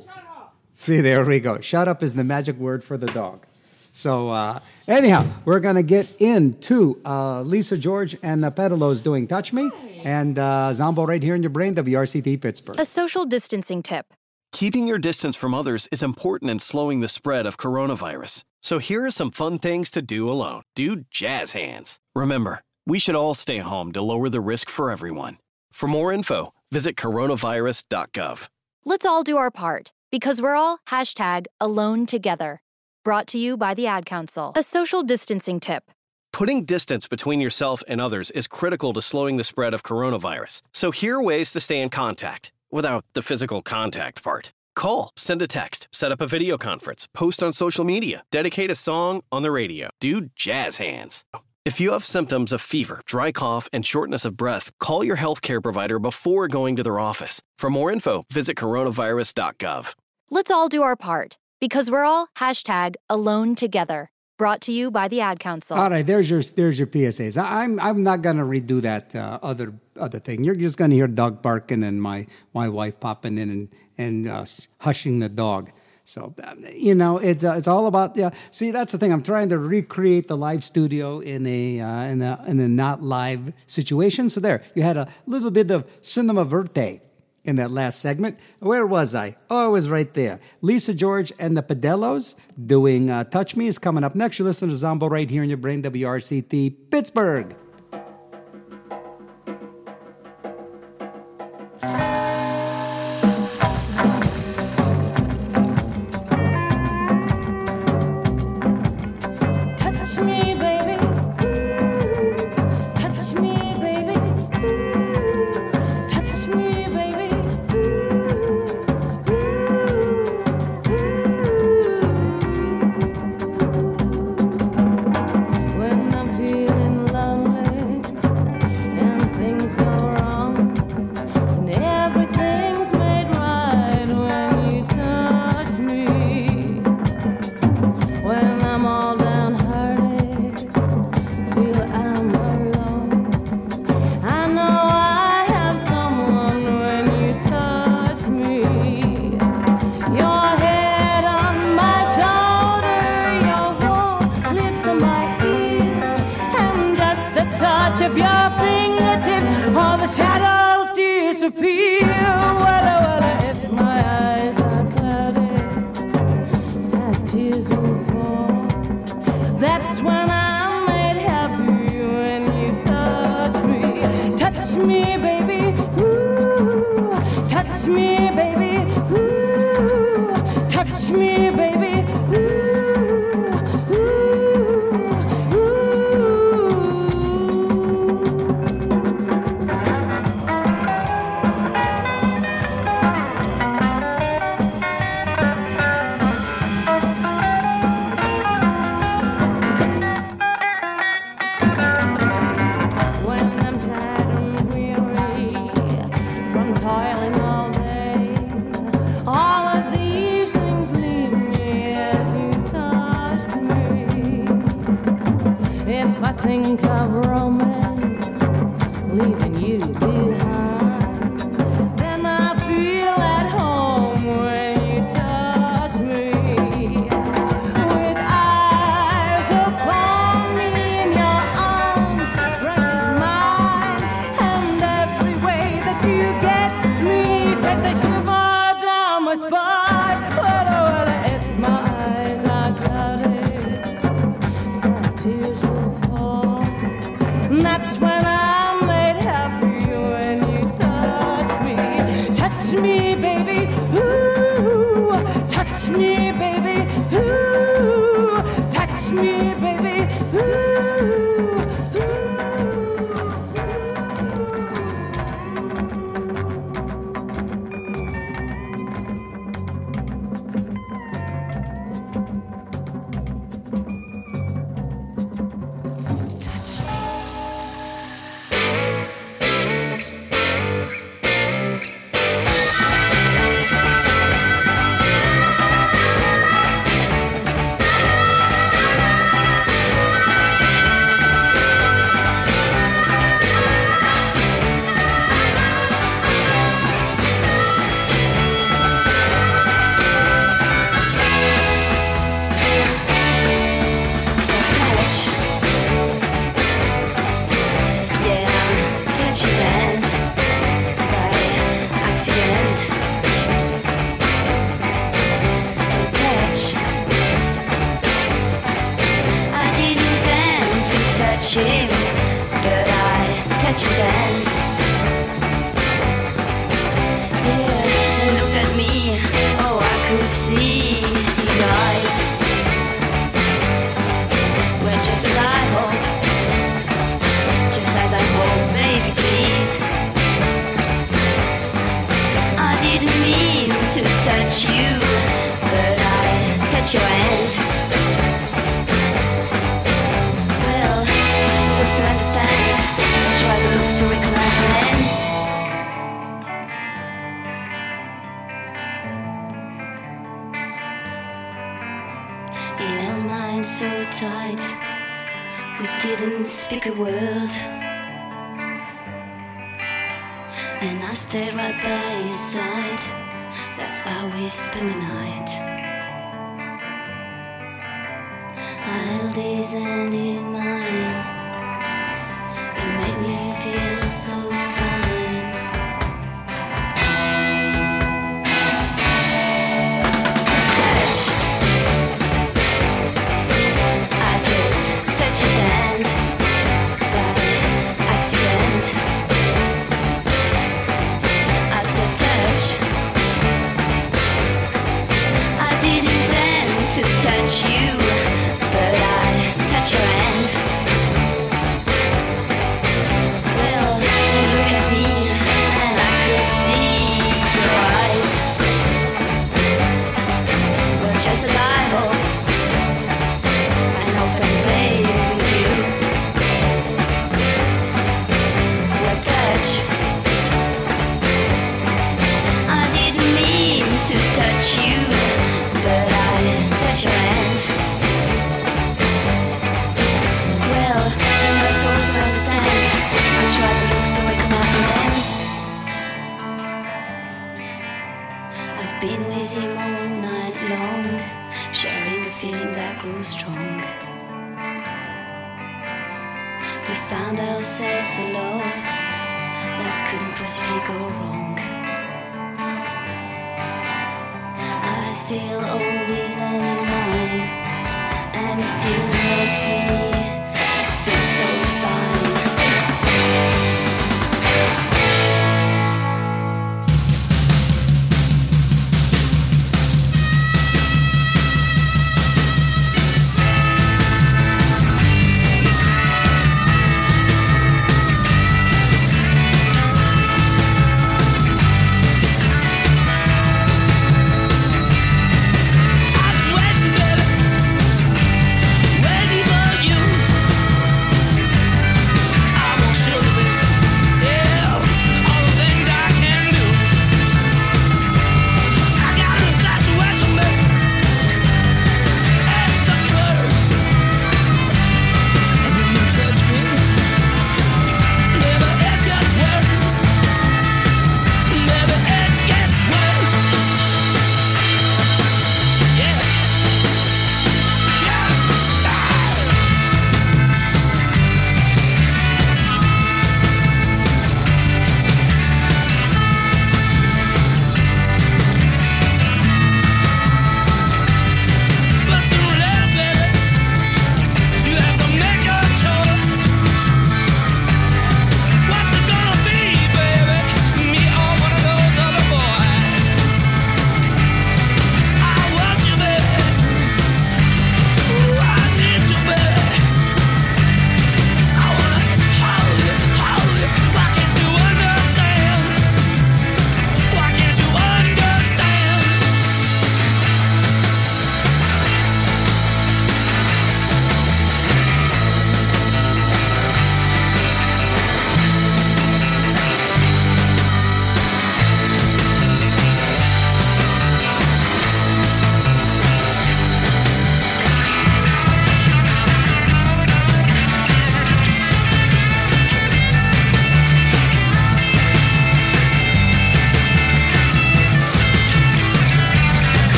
See, there we go. Shut up is the magic word for the dog. So, uh, anyhow, we're going to get into uh, Lisa George and the Pedalos doing Touch Me and uh, Zombo right here in your brain, WRCT Pittsburgh. A social distancing tip. Keeping your distance from others is important in slowing the spread of coronavirus. So here are some fun things to do alone. Do jazz hands. Remember, we should all stay home to lower the risk for everyone. For more info, visit coronavirus.gov. Let's all do our part because we're all hashtag alone together. Brought to you by the Ad Council. A social distancing tip. Putting distance between yourself and others is critical to slowing the spread of coronavirus. So here are ways to stay in contact without the physical contact part. Call, send a text, set up a video conference, post on social media, dedicate a song on the radio, do jazz hands. If you have symptoms of fever, dry cough, and shortness of breath, call your healthcare provider before going to their office. For more info, visit coronavirus.gov. Let's all do our part because we're all hashtag alone together. Brought to you by the Ad Council. All right, there's your there's your PSAs. I'm I'm not gonna redo that uh, other other thing. You're just gonna hear dog barking and my my wife popping in and and uh, hushing the dog. So um, you know, it's uh, it's all about yeah. See, that's the thing. I'm trying to recreate the live studio in a uh, in a in a not live situation. So there, you had a little bit of cinema verte in that last segment. Where was I? Oh, I was right there. Lisa George and the Padellos doing uh, Touch Me is coming up next. You're listening to Zombo right here in your brain, WRCT, Pittsburgh.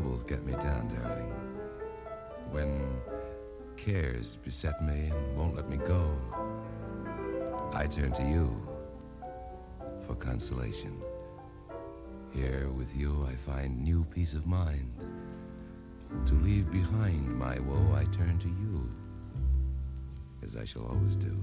Troubles get me down, darling. When cares beset me and won't let me go, I turn to you for consolation. Here with you, I find new peace of mind. To leave behind my woe, I turn to you, as I shall always do.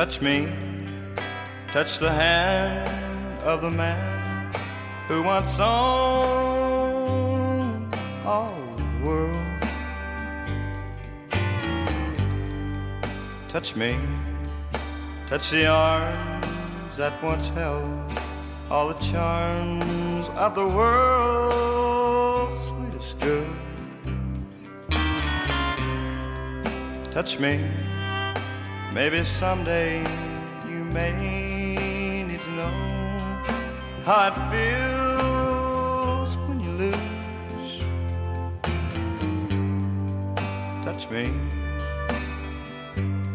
Touch me, touch the hand of the man who owned all the world. Touch me, touch the arms that once held all the charms of the world's sweetest girl. Touch me. Maybe someday you may need to know how it feels when you lose. Touch me,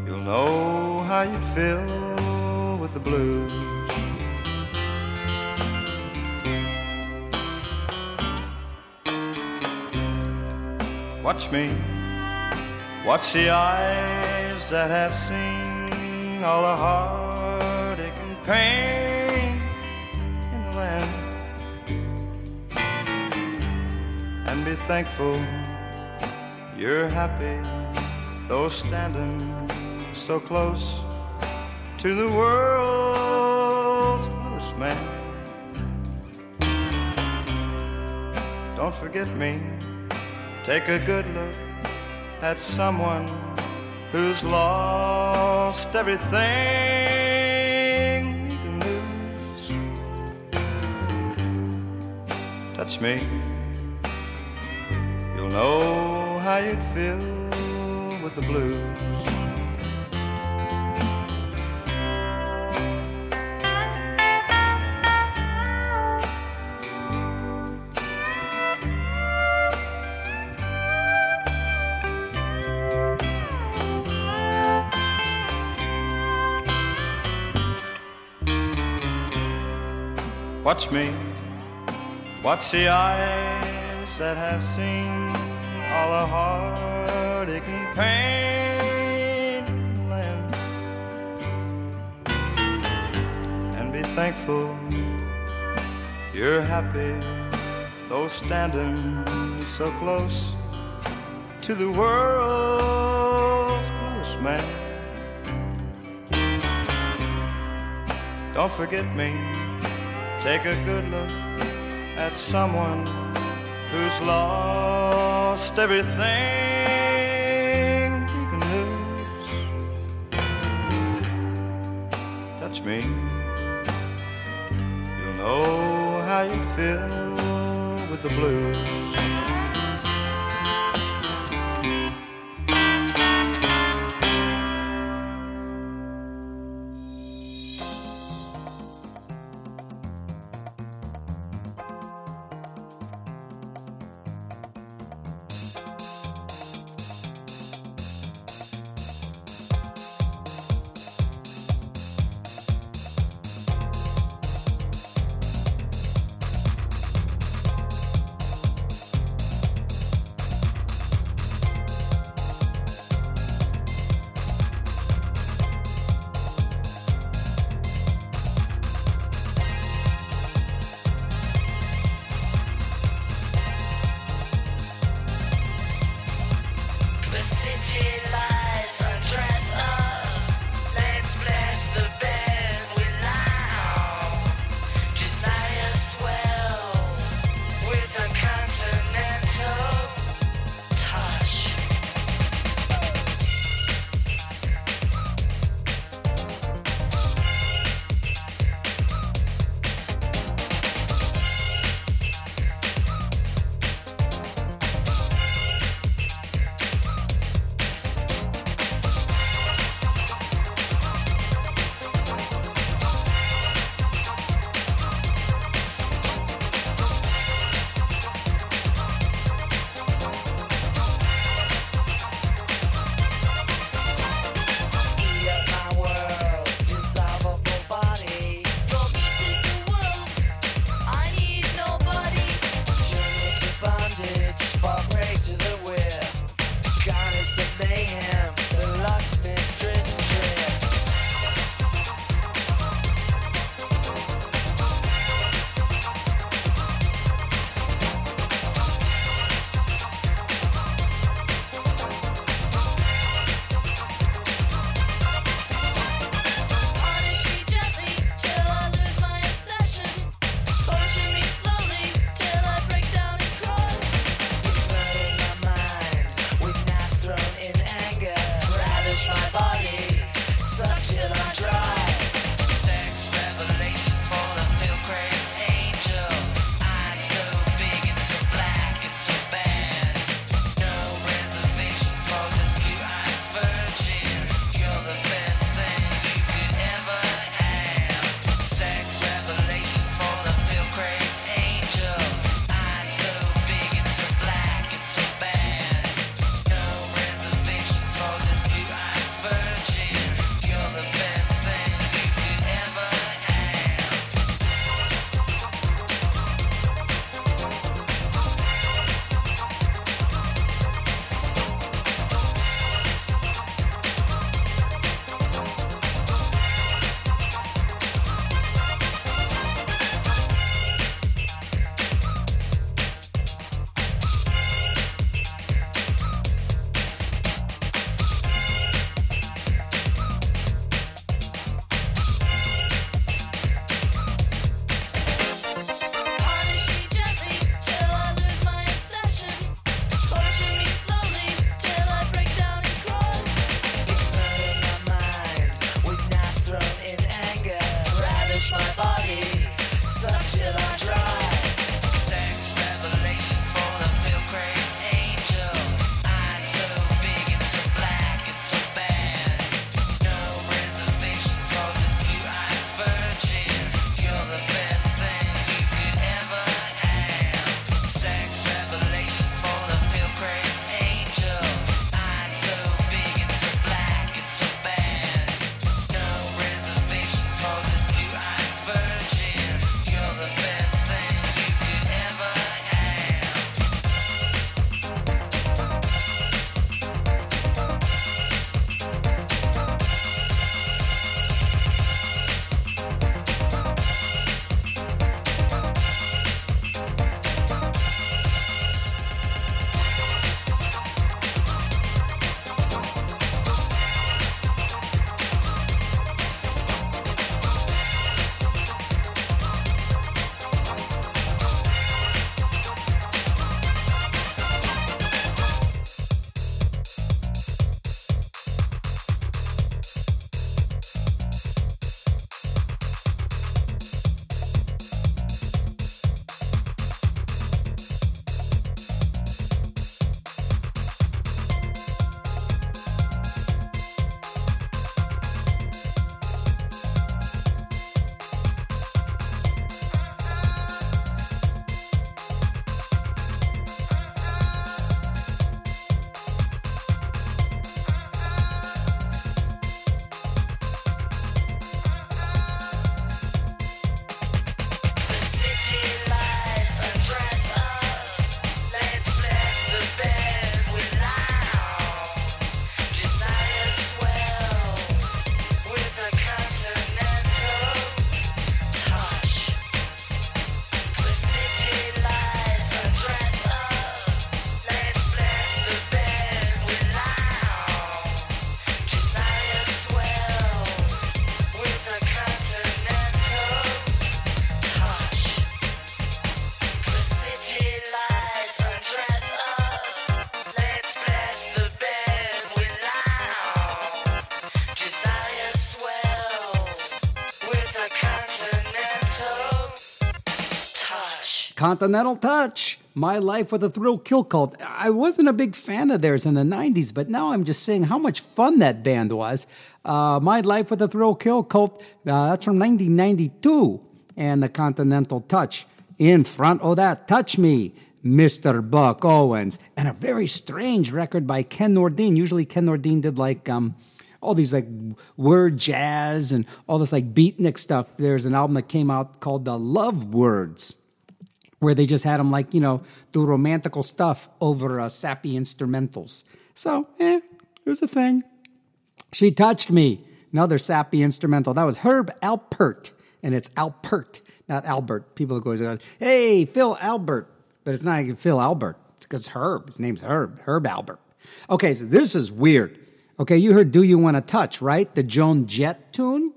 you'll know how you feel with the blues. Watch me, watch the that have seen all the heartache and pain in the land. And be thankful you're happy, though standing so close to the world's bluest man. Don't forget me, take a good look at someone who's lost everything can lose. Touch me, you'll know how you'd feel with the blues. Watch me, watch the eyes that have seen all the heartache and pain. And be thankful you're happy, though standing so close to the world's bluest man. Don't forget me. Take a good look at someone who's lost everything you can lose. Touch me, you'll know how you'd feel with the blues. Continental Touch, My Life with a Thrill Kill Kult. I wasn't a big fan of theirs in the 90s, but now I'm just seeing how much fun that band was. Uh, My Life with a Thrill Kill Kult, uh, that's from 1992. And the Continental Touch. In front of that, Touch Me, Mr. Buck Owens. And a very strange record by Ken Nordine. Usually Ken Nordine did like, um, all these like word jazz and all this like beatnik stuff. There's an album that came out called The Love Words, where they just had them like, you know, do romantical stuff over uh, sappy instrumentals. So, eh, it was a thing. She Touched Me, another sappy instrumental. That was Herb Alpert, and it's Alpert, not Albert. People are going, hey, Phil Albert. But it's not Phil Albert. It's because Herb. His name's Herb, Herb Albert. Okay, so this is weird. Okay, you heard Do You Want to Touch, right? The Joan Jett tune?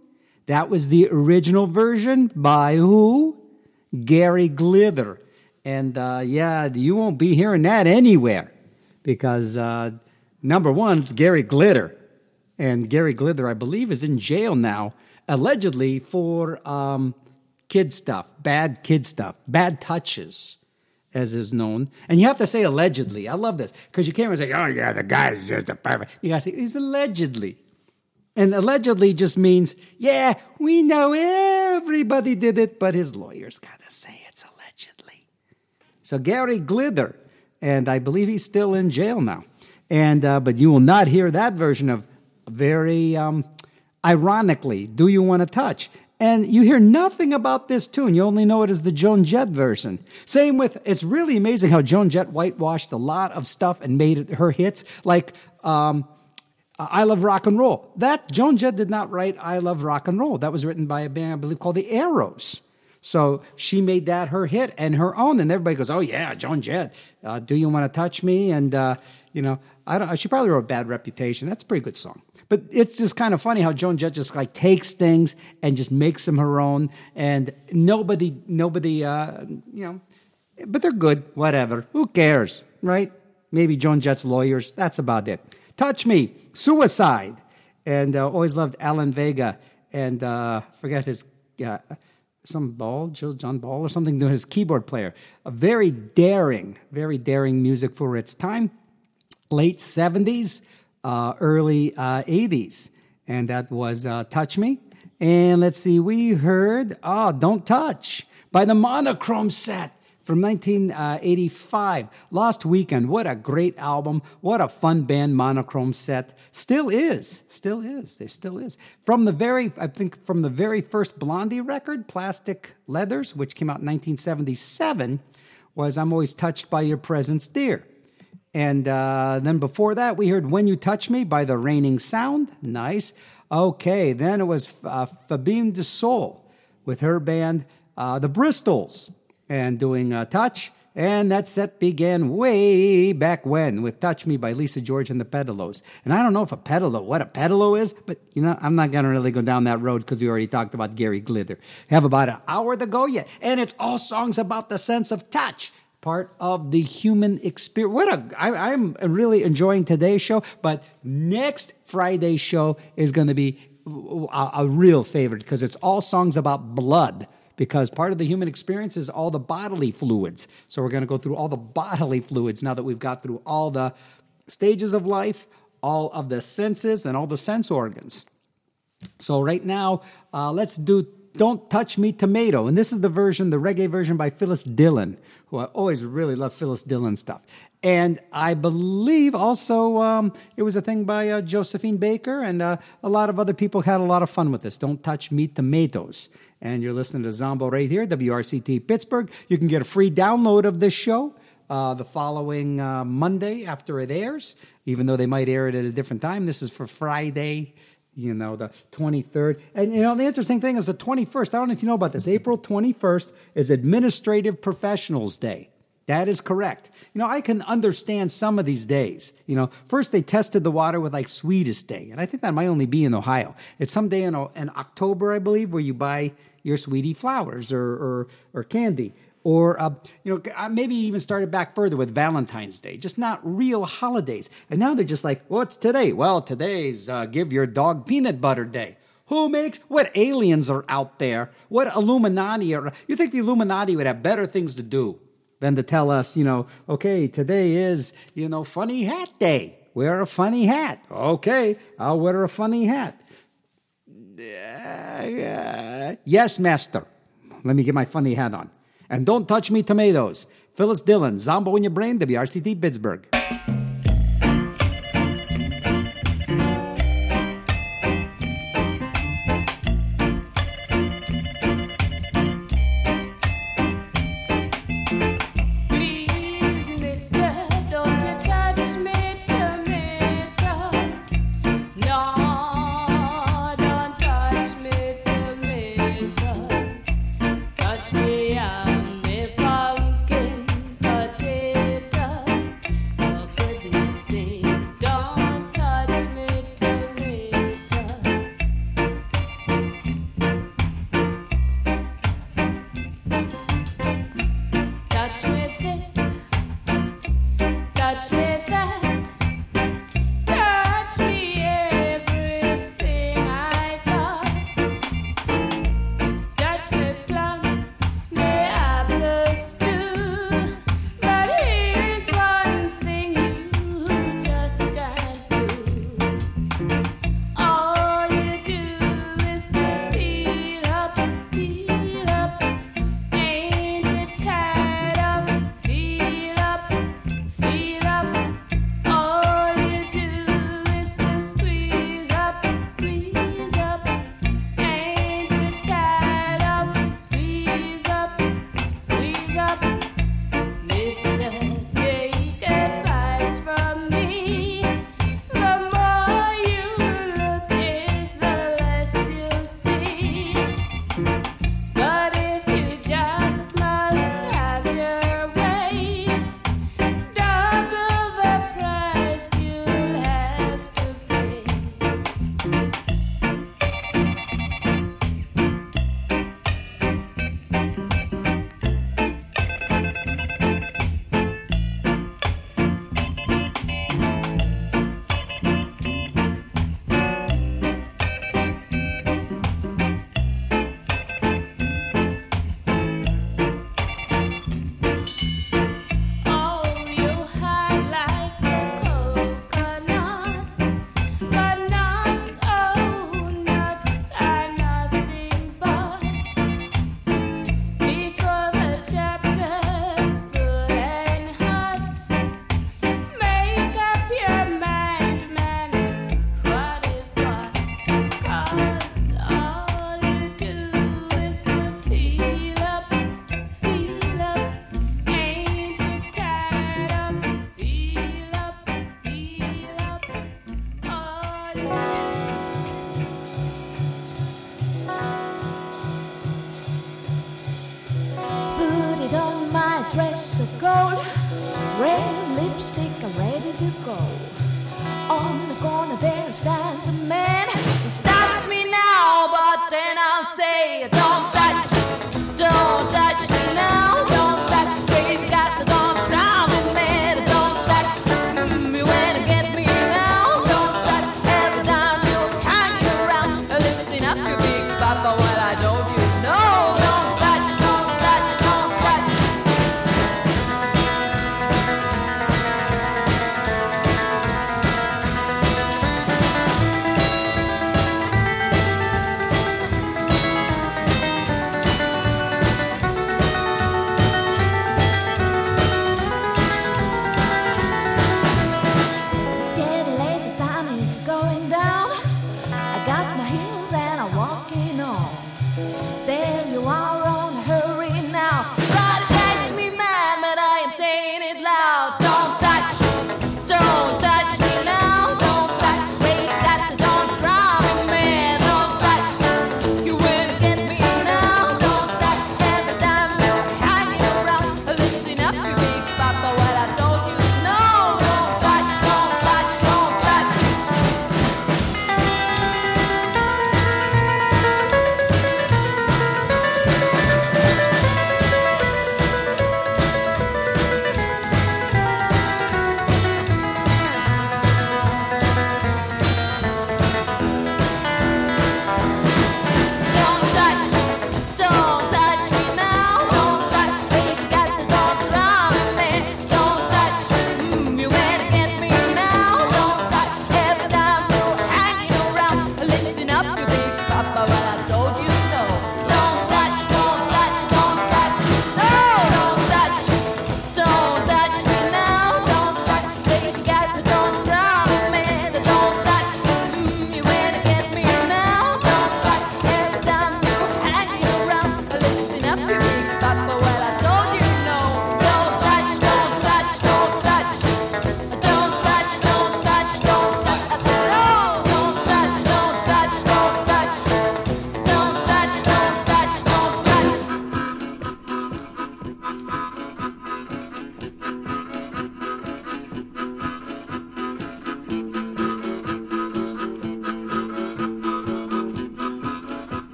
That was the original version by who? Gary Glither. And uh, yeah, you won't be hearing that anywhere because uh, number one, it's Gary Glitter. And Gary Glither, I believe, is in jail now, allegedly for um, kid stuff, bad kid stuff, bad touches as is known. And you have to say allegedly. I love this because you can't say, oh, yeah, the guy is just a perfect. You got to say, he's allegedly. And allegedly just means, yeah, we know everybody did it, but his lawyers got to say it's allegedly. So Gary Glither, and I believe he's still in jail now. And uh, but you will not hear that version of very um, ironically, "Do You Want to Touch?" And you hear nothing about this tune. You only know it as the Joan Jett version. Same with, it's really amazing how Joan Jett whitewashed a lot of stuff and made it her hits, like um, I Love Rock and Roll. That, Joan Jett did not write I Love Rock and Roll. That was written by a band, I believe, called the Arrows. So she made that her hit and her own. And everybody goes, oh, yeah, Joan Jett, uh, Do You Want to Touch Me? And, uh, you know, I don't, she probably wrote Bad Reputation. That's a pretty good song. But it's just kind of funny how Joan Jett just like takes things and just makes them her own, and nobody, nobody, uh, you know, but they're good. Whatever. Who cares, right? Maybe Joan Jett's lawyers. That's about it. Touch Me, Suicide, and uh, always loved Alan Vega, and uh, forget his. Uh, some Ball, John Ball or something, doing his keyboard player. A very daring, very daring music for its time. Late 70s, uh, early uh, 80s. And that was uh, Touch Me. And let's see, we heard, oh, Don't Touch by the Monochrome set from 1985. Lost Weekend. What a great album. What a fun band Monochrome set. Still is. Still is. There still is. From the very, I think, from the very first Blondie record, Plastic Letters, which came out in 1977, was I'm Always Touched by Your Presence, Dear. And uh, then before that, we heard When You Touch Me by The Raining Sound. Nice. Okay, then it was uh, Fabienne Delsol with her band, uh, The Bristols, and doing uh, Touch. And that set began way back when with Touch Me by Lisa George and the Pedalos. And I don't know if a pedalo, what a pedalo is, but you know, I'm not going to really go down that road because we already talked about Gary Glitter. Have about an hour to go yet. And it's all songs about the sense of touch part of the human experience. What a I, I'm really enjoying today's show, but next Friday's show is going to be a, a real favorite because it's all songs about blood. Because part of the human experience is all the bodily fluids. So we're going to go through all the bodily fluids now that we've got through all the stages of life, all of the senses, and all the sense organs. So right now, uh, let's do don't Touch Me Tomato. And this is the version, the reggae version by Phyllis Dillon, who I always really love Phyllis Dillon stuff. And I believe also um, it was a thing by uh, Josephine Baker, and uh, a lot of other people had a lot of fun with this. Don't Touch Me Tomatoes. And you're listening to Zombo right here, WRCT Pittsburgh. You can get a free download of this show. Uh, the following uh, Monday after it airs, even though they might air it at a different time. This is for Friday, you know, the 23rd. And, you know, the interesting thing is the 21st, I don't know if you know about this, April 21st is Administrative Professionals Day. That is correct. You know, I can understand some of these days. You know, first they tested the water with like Sweetest Day, and I think that might only be in Ohio. It's some day in, in October, I believe, where you buy your sweetie flowers or, or, or candy or uh, you know uh, maybe even started back further with valentine's day just not real holidays and now they're just like what's today well today's uh, give your dog peanut butter day Who makes what aliens are out there? What Illuminati are? You think the Illuminati would have better things to do than to tell us, you know, okay, today is, you know, funny hat day. Wear a funny hat. Okay, I'll wear a funny hat. Uh, yes, master. Let me get my funny hat on. And don't touch me tomatoes. Phyllis Dillon, Zombo in your brain, WRCT Pittsburgh.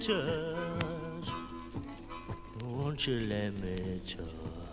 Touch? Won't you let me touch?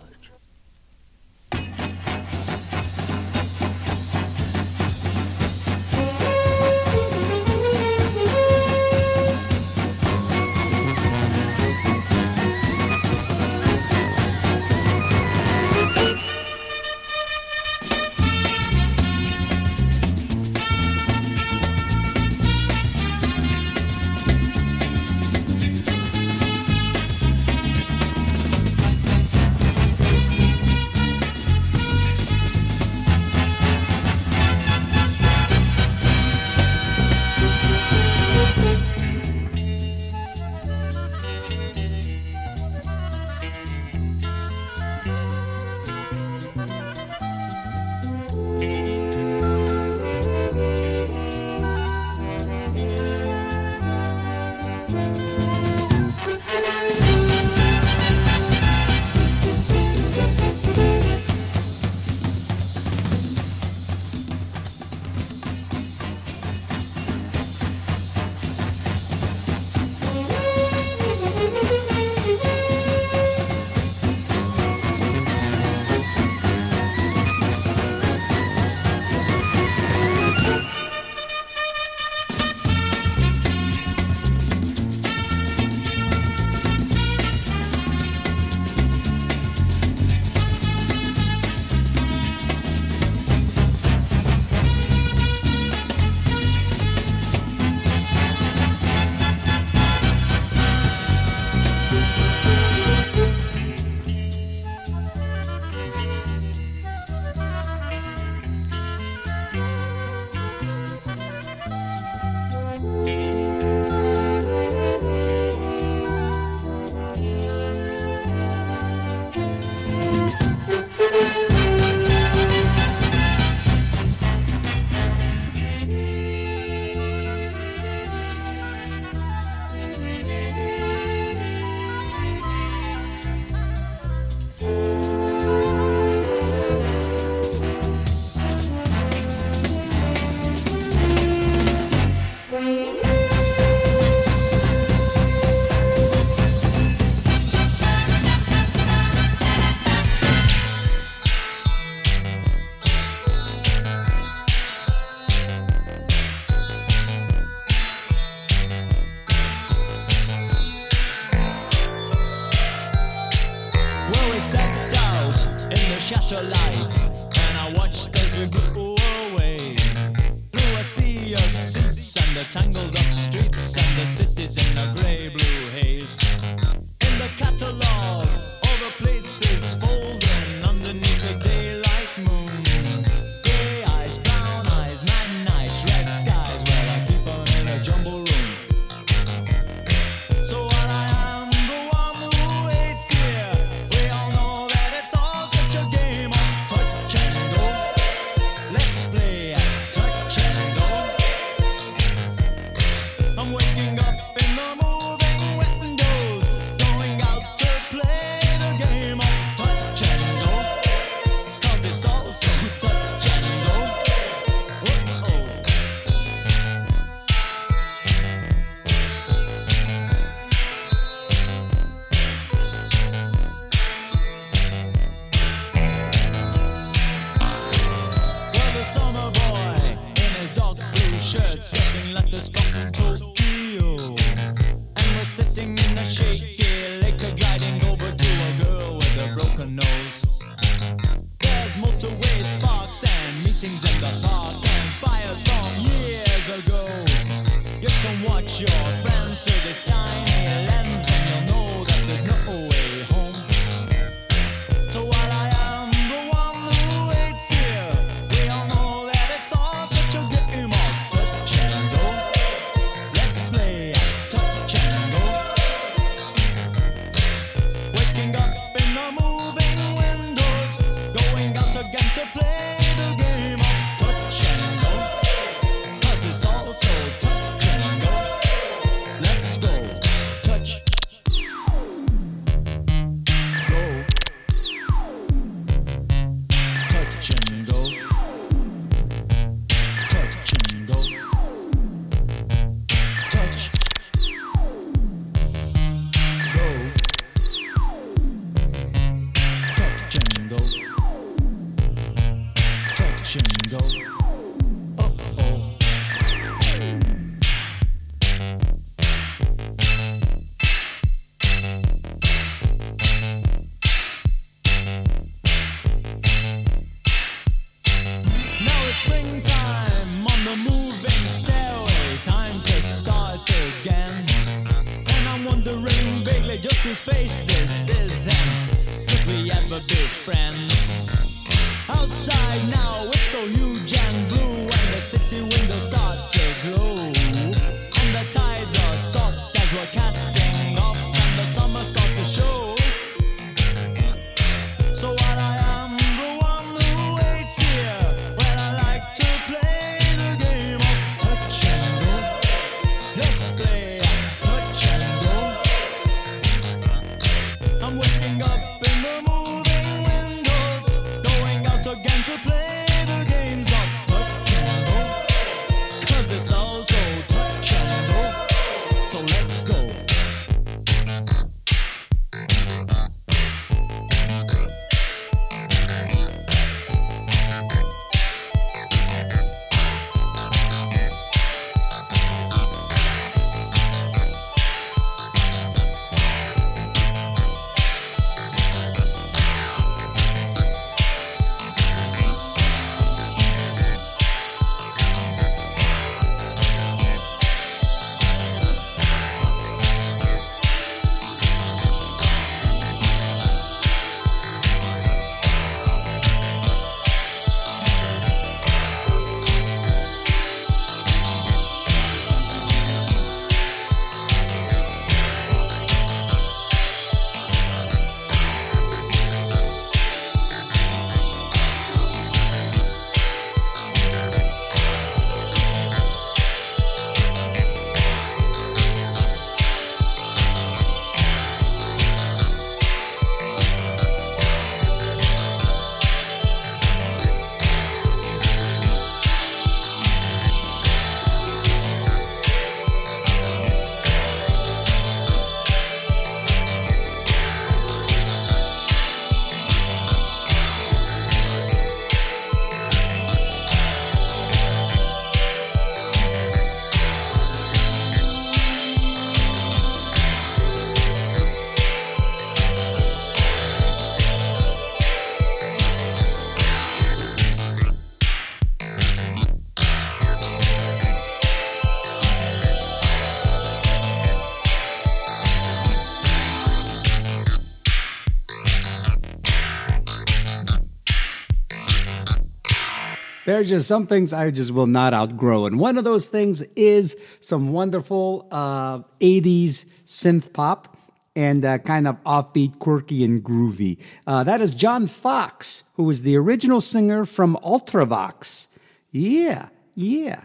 There's just some things I just will not outgrow. And one of those things is some wonderful uh, 80s synth pop and uh, kind of offbeat, quirky, and groovy. Uh, that is John Foxx, who was the original singer from Ultravox. Yeah, yeah.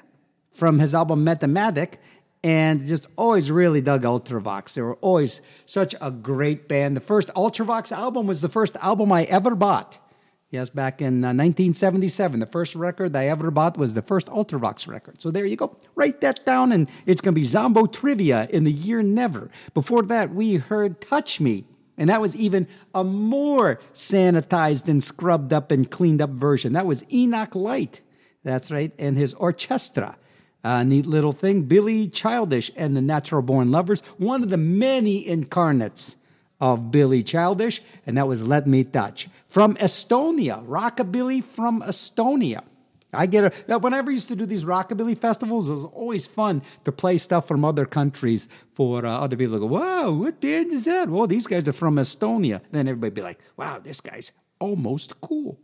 From his album Metamatic. And just always really dug Ultravox. They were always such a great band. The first Ultravox album was the first album I ever bought. Yes, back in uh, 1977, the first record I ever bought was the first Ultravox record. So there you go. Write that down, and it's going to be Zombo Trivia in the year never. Before that, we heard Touch Me, and that was even a more sanitized and scrubbed up and cleaned up version. That was Enoch Light. That's right, and his orchestra. A neat little thing. Billy Childish and the Natural Born Lovers, one of the many incarnates of Billy Childish, and that was Let Me Touch. From Estonia, Rockabilly from Estonia. I get it. Whenever I used to do these rockabilly festivals, it was always fun to play stuff from other countries for uh, other people to go, wow, what the band is that? Well, these guys are from Estonia. Then everybody be like, wow, this guy's almost cool.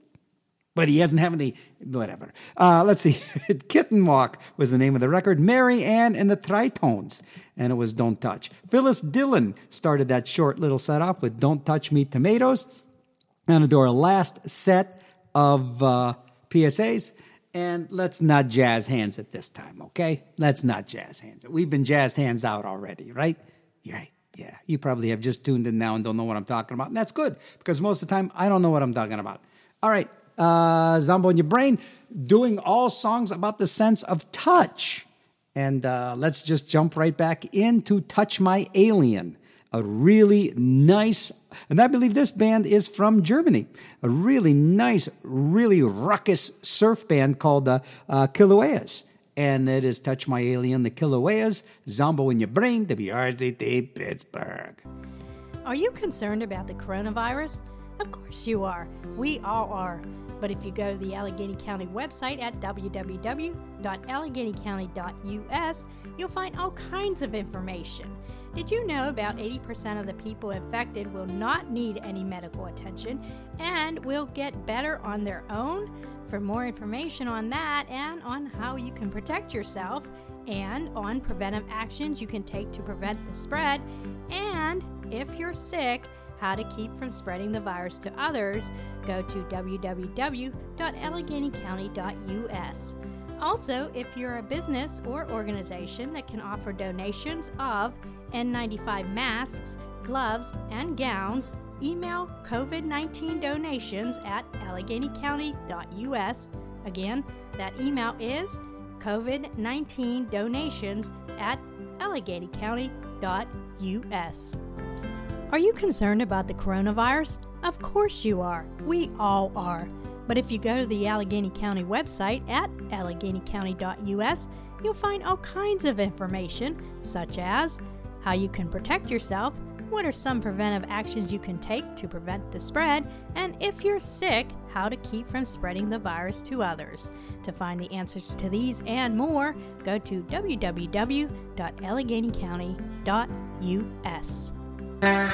But he doesn't have any, whatever. Uh, let's see. Kitten Walk was the name of the record. Mary Ann and the Tritones. And it was Don't Touch. Phyllis Dillon started that short little set off with Don't Touch Me Tomatoes. And our last set of uh, PSAs. And let's not jazz hands at this time, okay? Let's not jazz hands. We've been jazzed hands out already, right? You're right. Yeah. You probably have just tuned in now and don't know what I'm talking about. And that's good because most of the time I don't know what I'm talking about. All right. Uh, Zombo in your brain doing all songs about the sense of touch. And uh, let's just jump right back into Touch My Alien, a really nice, and I believe this band is from Germany, a really nice, really ruckus surf band called the uh, Kilaueas. And it is Touch My Alien, the Kilaueas, Zombo in Your Brain, WRCT Pittsburgh. Are you concerned about the coronavirus? Of course you are. We all are. But if you go to the Allegheny County website at www.alleghenycounty.us, you'll find all kinds of information. Did you know about 80% of the people infected will not need any medical attention and will get better on their own? For more information on that and on how you can protect yourself and on preventive actions you can take to prevent the spread, and if you're sick, how to keep from spreading the virus to others, go to www.alleghenycounty.us. Also, if you're a business or organization that can offer donations of N95 masks, gloves, and gowns, email COVID 19 donations at alleghenycounty.us. Again, that email is COVID 19 donations at alleghenycounty.us. Are you concerned about the coronavirus? Of course you are. We all are. But if you go to the Allegheny County website at alleghenycounty.us, you'll find all kinds of information, such as how you can protect yourself, what are some preventive actions you can take to prevent the spread, and if you're sick, how to keep from spreading the virus to others. To find the answers to these and more, go to www.alleghenycounty.us. Thank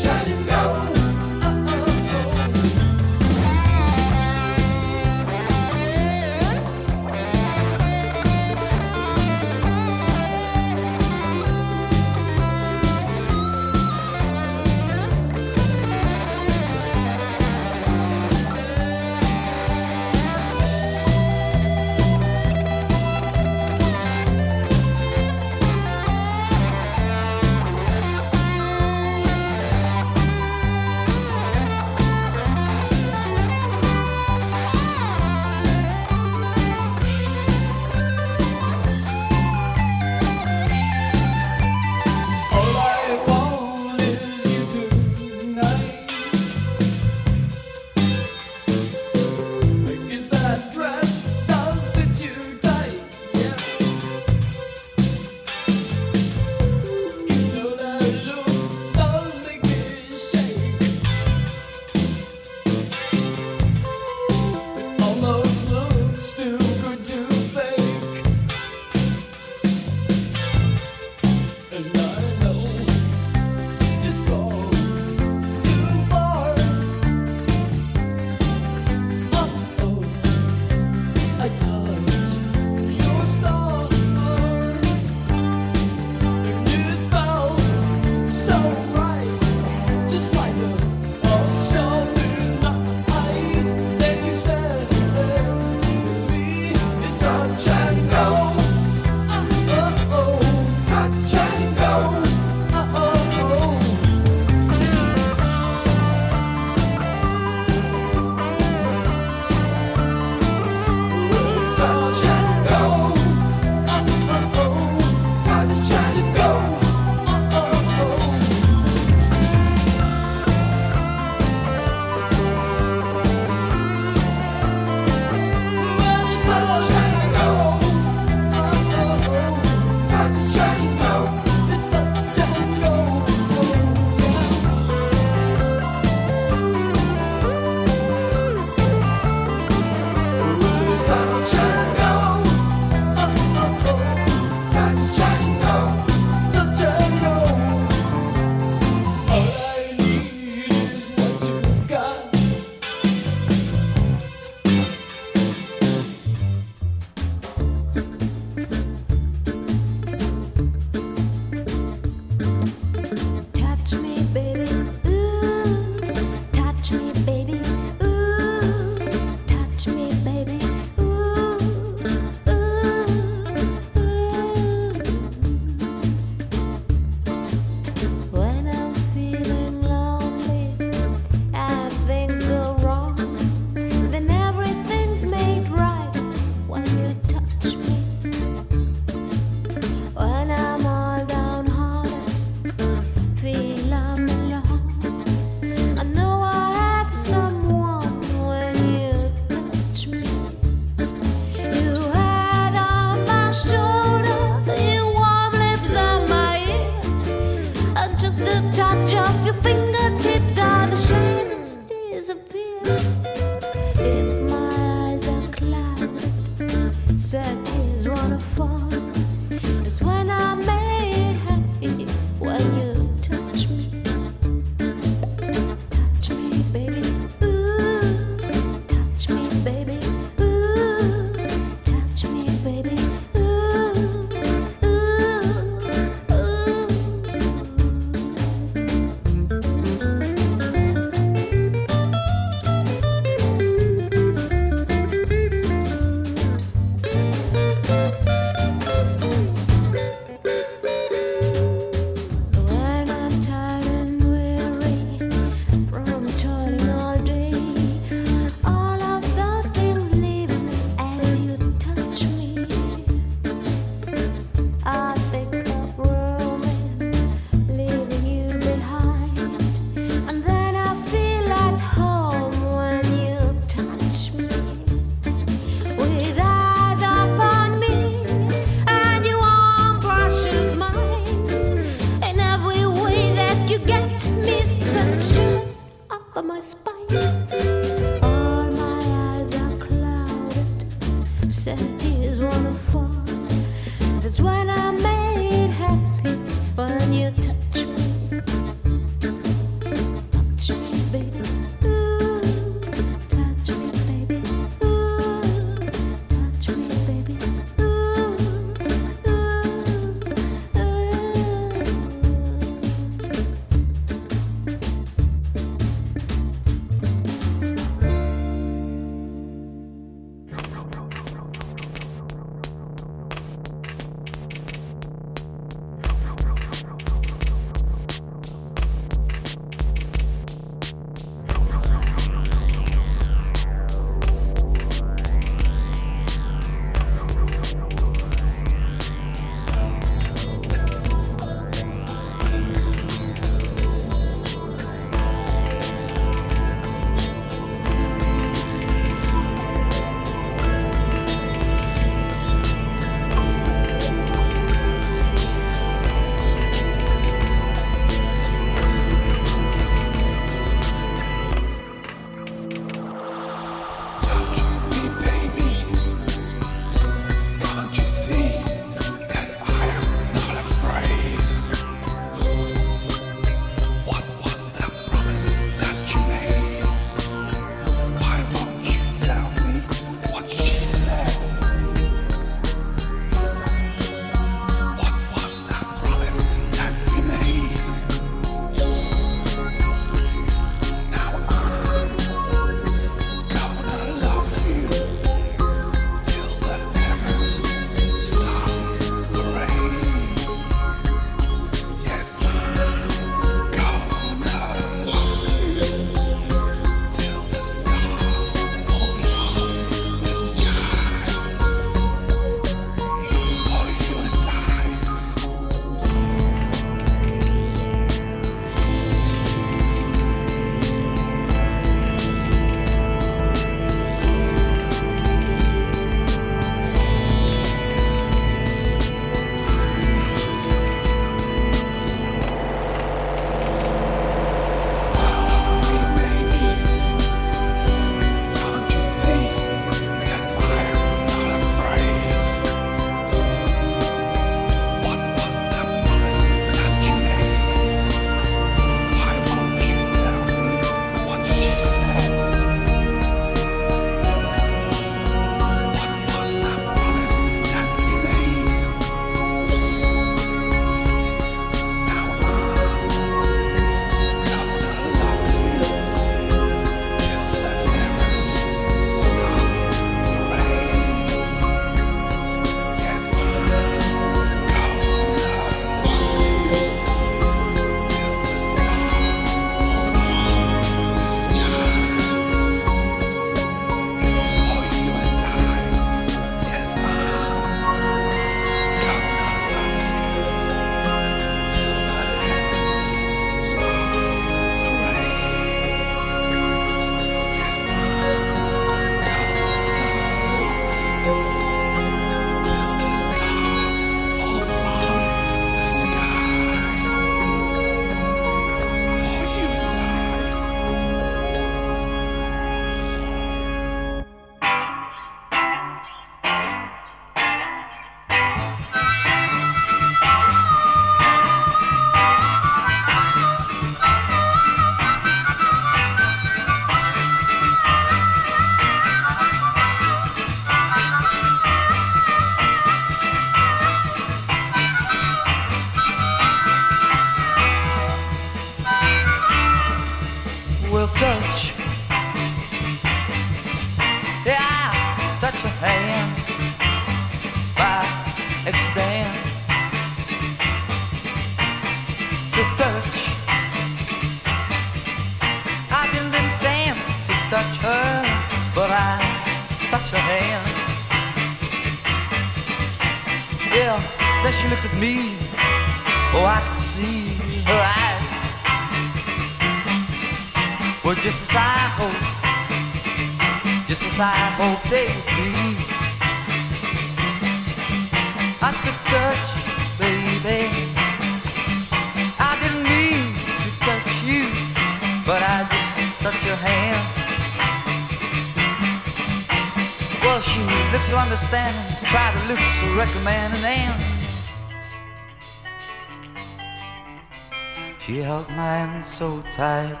so tight,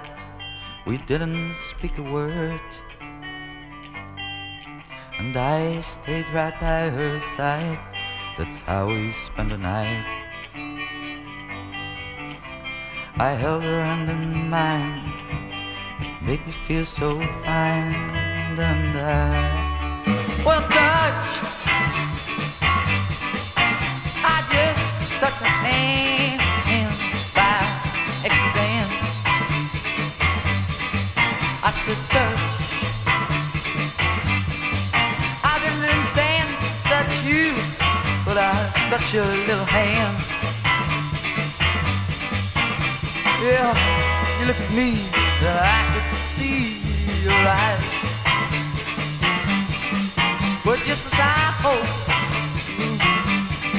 we didn't speak a word. And I stayed right by her side. That's how we spent the night. I held her hand in mine. It made me feel so fine. And I, well, touched. Your little hand. Yeah, you look at me, and I could see your eyes. But just as I hoped,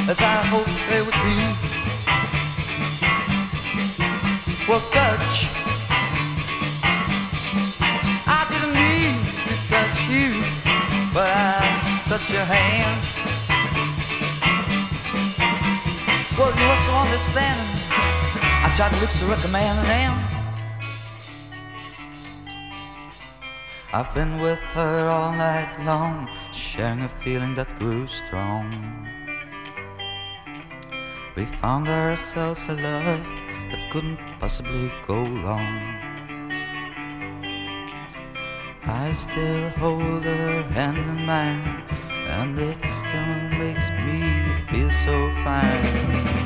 as I hoped they would be. Well, touch. I didn't mean to touch you, but I touched your hand. You were so understanding. I tried to look so recommending, and I've been with her all night long, sharing a feeling that grew strong. We found ourselves a love that couldn't possibly go wrong. I still hold her hand in mine, and it still makes me feel so fine.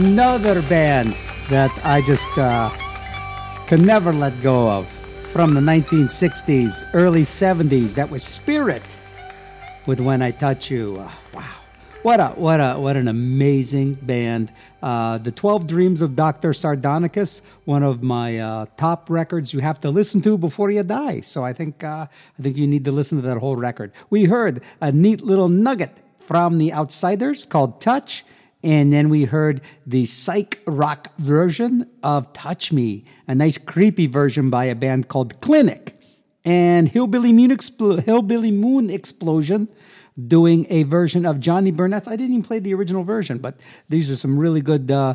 Another band that I just uh, can never let go of from the 1960s, early 70s. That was Spirit with When I Touch You. Uh, wow. What a what a what an amazing band! Uh, the Twelve Dreams of Doctor Sardonicus, one of my uh, top records you have to listen to before you die. So I think uh, I think you need to listen to that whole record. We heard a neat little nugget from the Outsiders called "Touch," and then we heard the psych rock version of "Touch Me," a nice creepy version by a band called Clinic, and Hillbilly Moon, Expl- Hillbilly Moon Explosion doing a version of Johnny Burnette's. I didn't even play the original version, but these are some really good uh,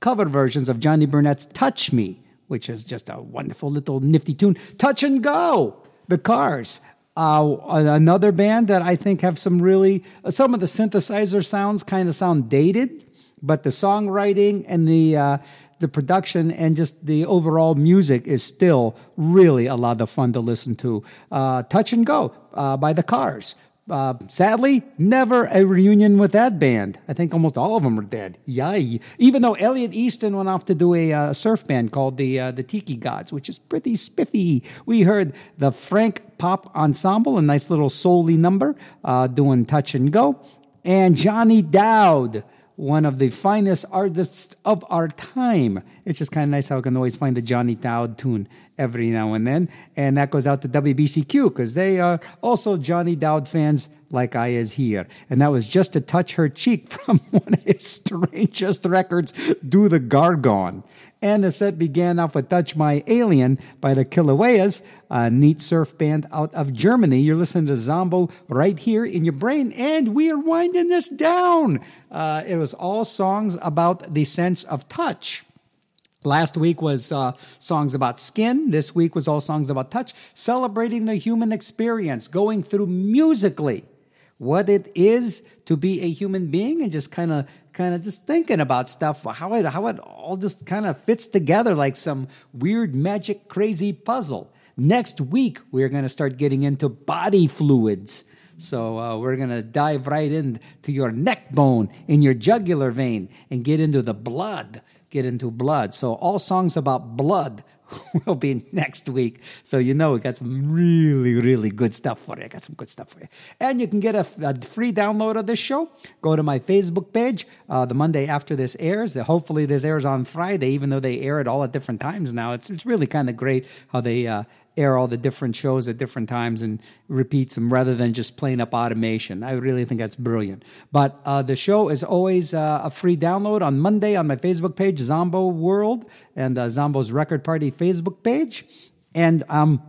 cover versions of Johnny Burnette's Touch Me, which is just a wonderful little nifty tune. Touch and Go, The Cars. Uh, another band that I think have some really, some of the synthesizer sounds kind of sound dated, but the songwriting and the, uh, the production and just the overall music is still really a lot of fun to listen to. Uh, Touch and Go uh, by The Cars. Uh, sadly, never a reunion with that band. I think almost all of them are dead. Yay! Even though Elliot Easton went off to do a uh, surf band called the uh, the Tiki Gods, which is pretty spiffy. We heard the Frank Popp Ensemble, a nice little souly number, uh, doing Touch and Go, and Johnny Dowd one of the finest artists of our time. It's just kind of nice how I can always find the Johnny Dowd tune every now and then. And that goes out to WBCQ because they are also Johnny Dowd fans like I is here. And that was just to touch her cheek from one of his strangest records, Do the Gargon. And the set began off with Touch My Alien by the Kilaueas, a neat surf band out of Germany. You're listening to Zombo right here in your brain, and we are winding this down. Uh, it was all songs about the sense of touch. Last week was uh, songs about skin. This week was all songs about touch, celebrating the human experience, going through musically what it is to be a human being and just kind of kind of just thinking about stuff how it how it all just kind of fits together like some weird magic crazy puzzle. Next week we're going to start getting into body fluids. So uh, we're going to dive right into your neck bone in your jugular vein and get into the blood get into blood. So all songs about blood will be next week. So you know we got some really, really good stuff for you. I got some good stuff for you. And you can get a, a free download of this show. Go to my Facebook page uh, the Monday after this airs. Hopefully this airs on Friday, even though they air it all at different times now. It's, it's really kind of great how they uh, air all the different shows at different times and repeats them rather than just playing up automation. I really think that's brilliant. But uh, the show is always uh, a free download on Monday on my Facebook page, Zombo World, and uh, Zombo's Record Party Facebook page. And um,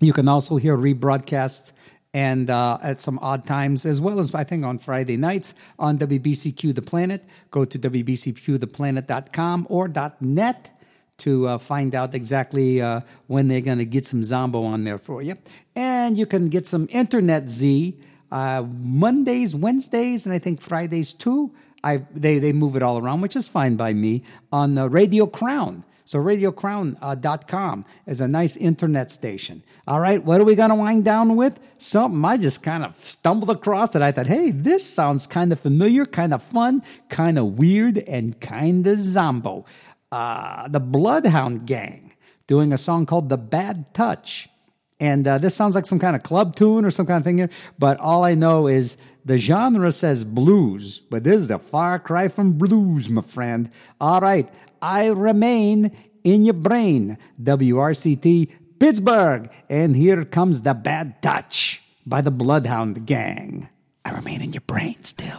you can also hear rebroadcasts and uh, at some odd times, as well as I think on Friday nights on WBCQ The Planet. Go to WBCQThePlanet.com or .net to uh, find out exactly uh, when they're going to get some Zombo on there for you. And you can get some Internet Z uh, Mondays, Wednesdays, and I think Fridays too. I, they, they move it all around, which is fine by me, on uh, Radio Crown. So radiocrown.com is a nice internet station. All right, what are we going to wind down with? Something I just kind of stumbled across that I thought, hey, this sounds kind of familiar, kind of fun, kind of weird, and kind of zombo uh, the Bloodhound Gang doing a song called The Bad Touch. And uh, this sounds like some kind of club tune or some kind of thing but all I know is the genre says blues, but this is a far cry from blues, my friend. All right, I remain in your brain, WRCT Pittsburgh, and here comes The Bad Touch by the Bloodhound Gang. I remain in your brain still.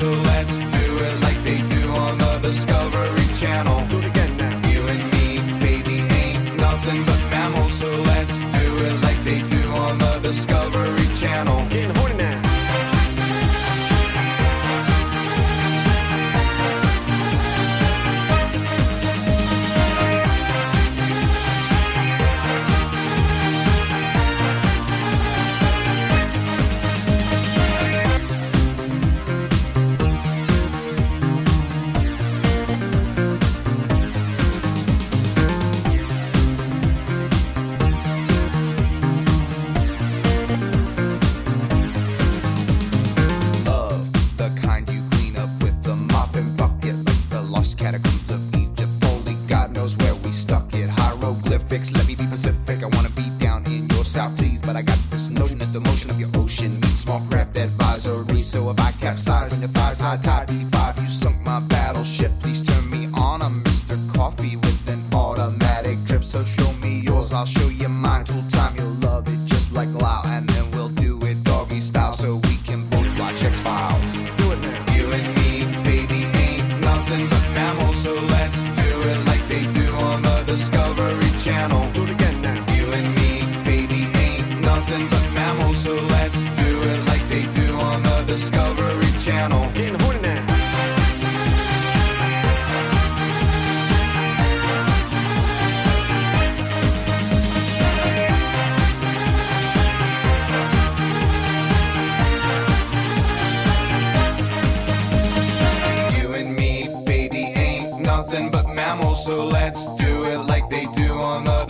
so let's So if I capsize on your thighs, high tide B5, you sunk my battleship. Please turn me on. a Mr. Coffee with an automatic drip. So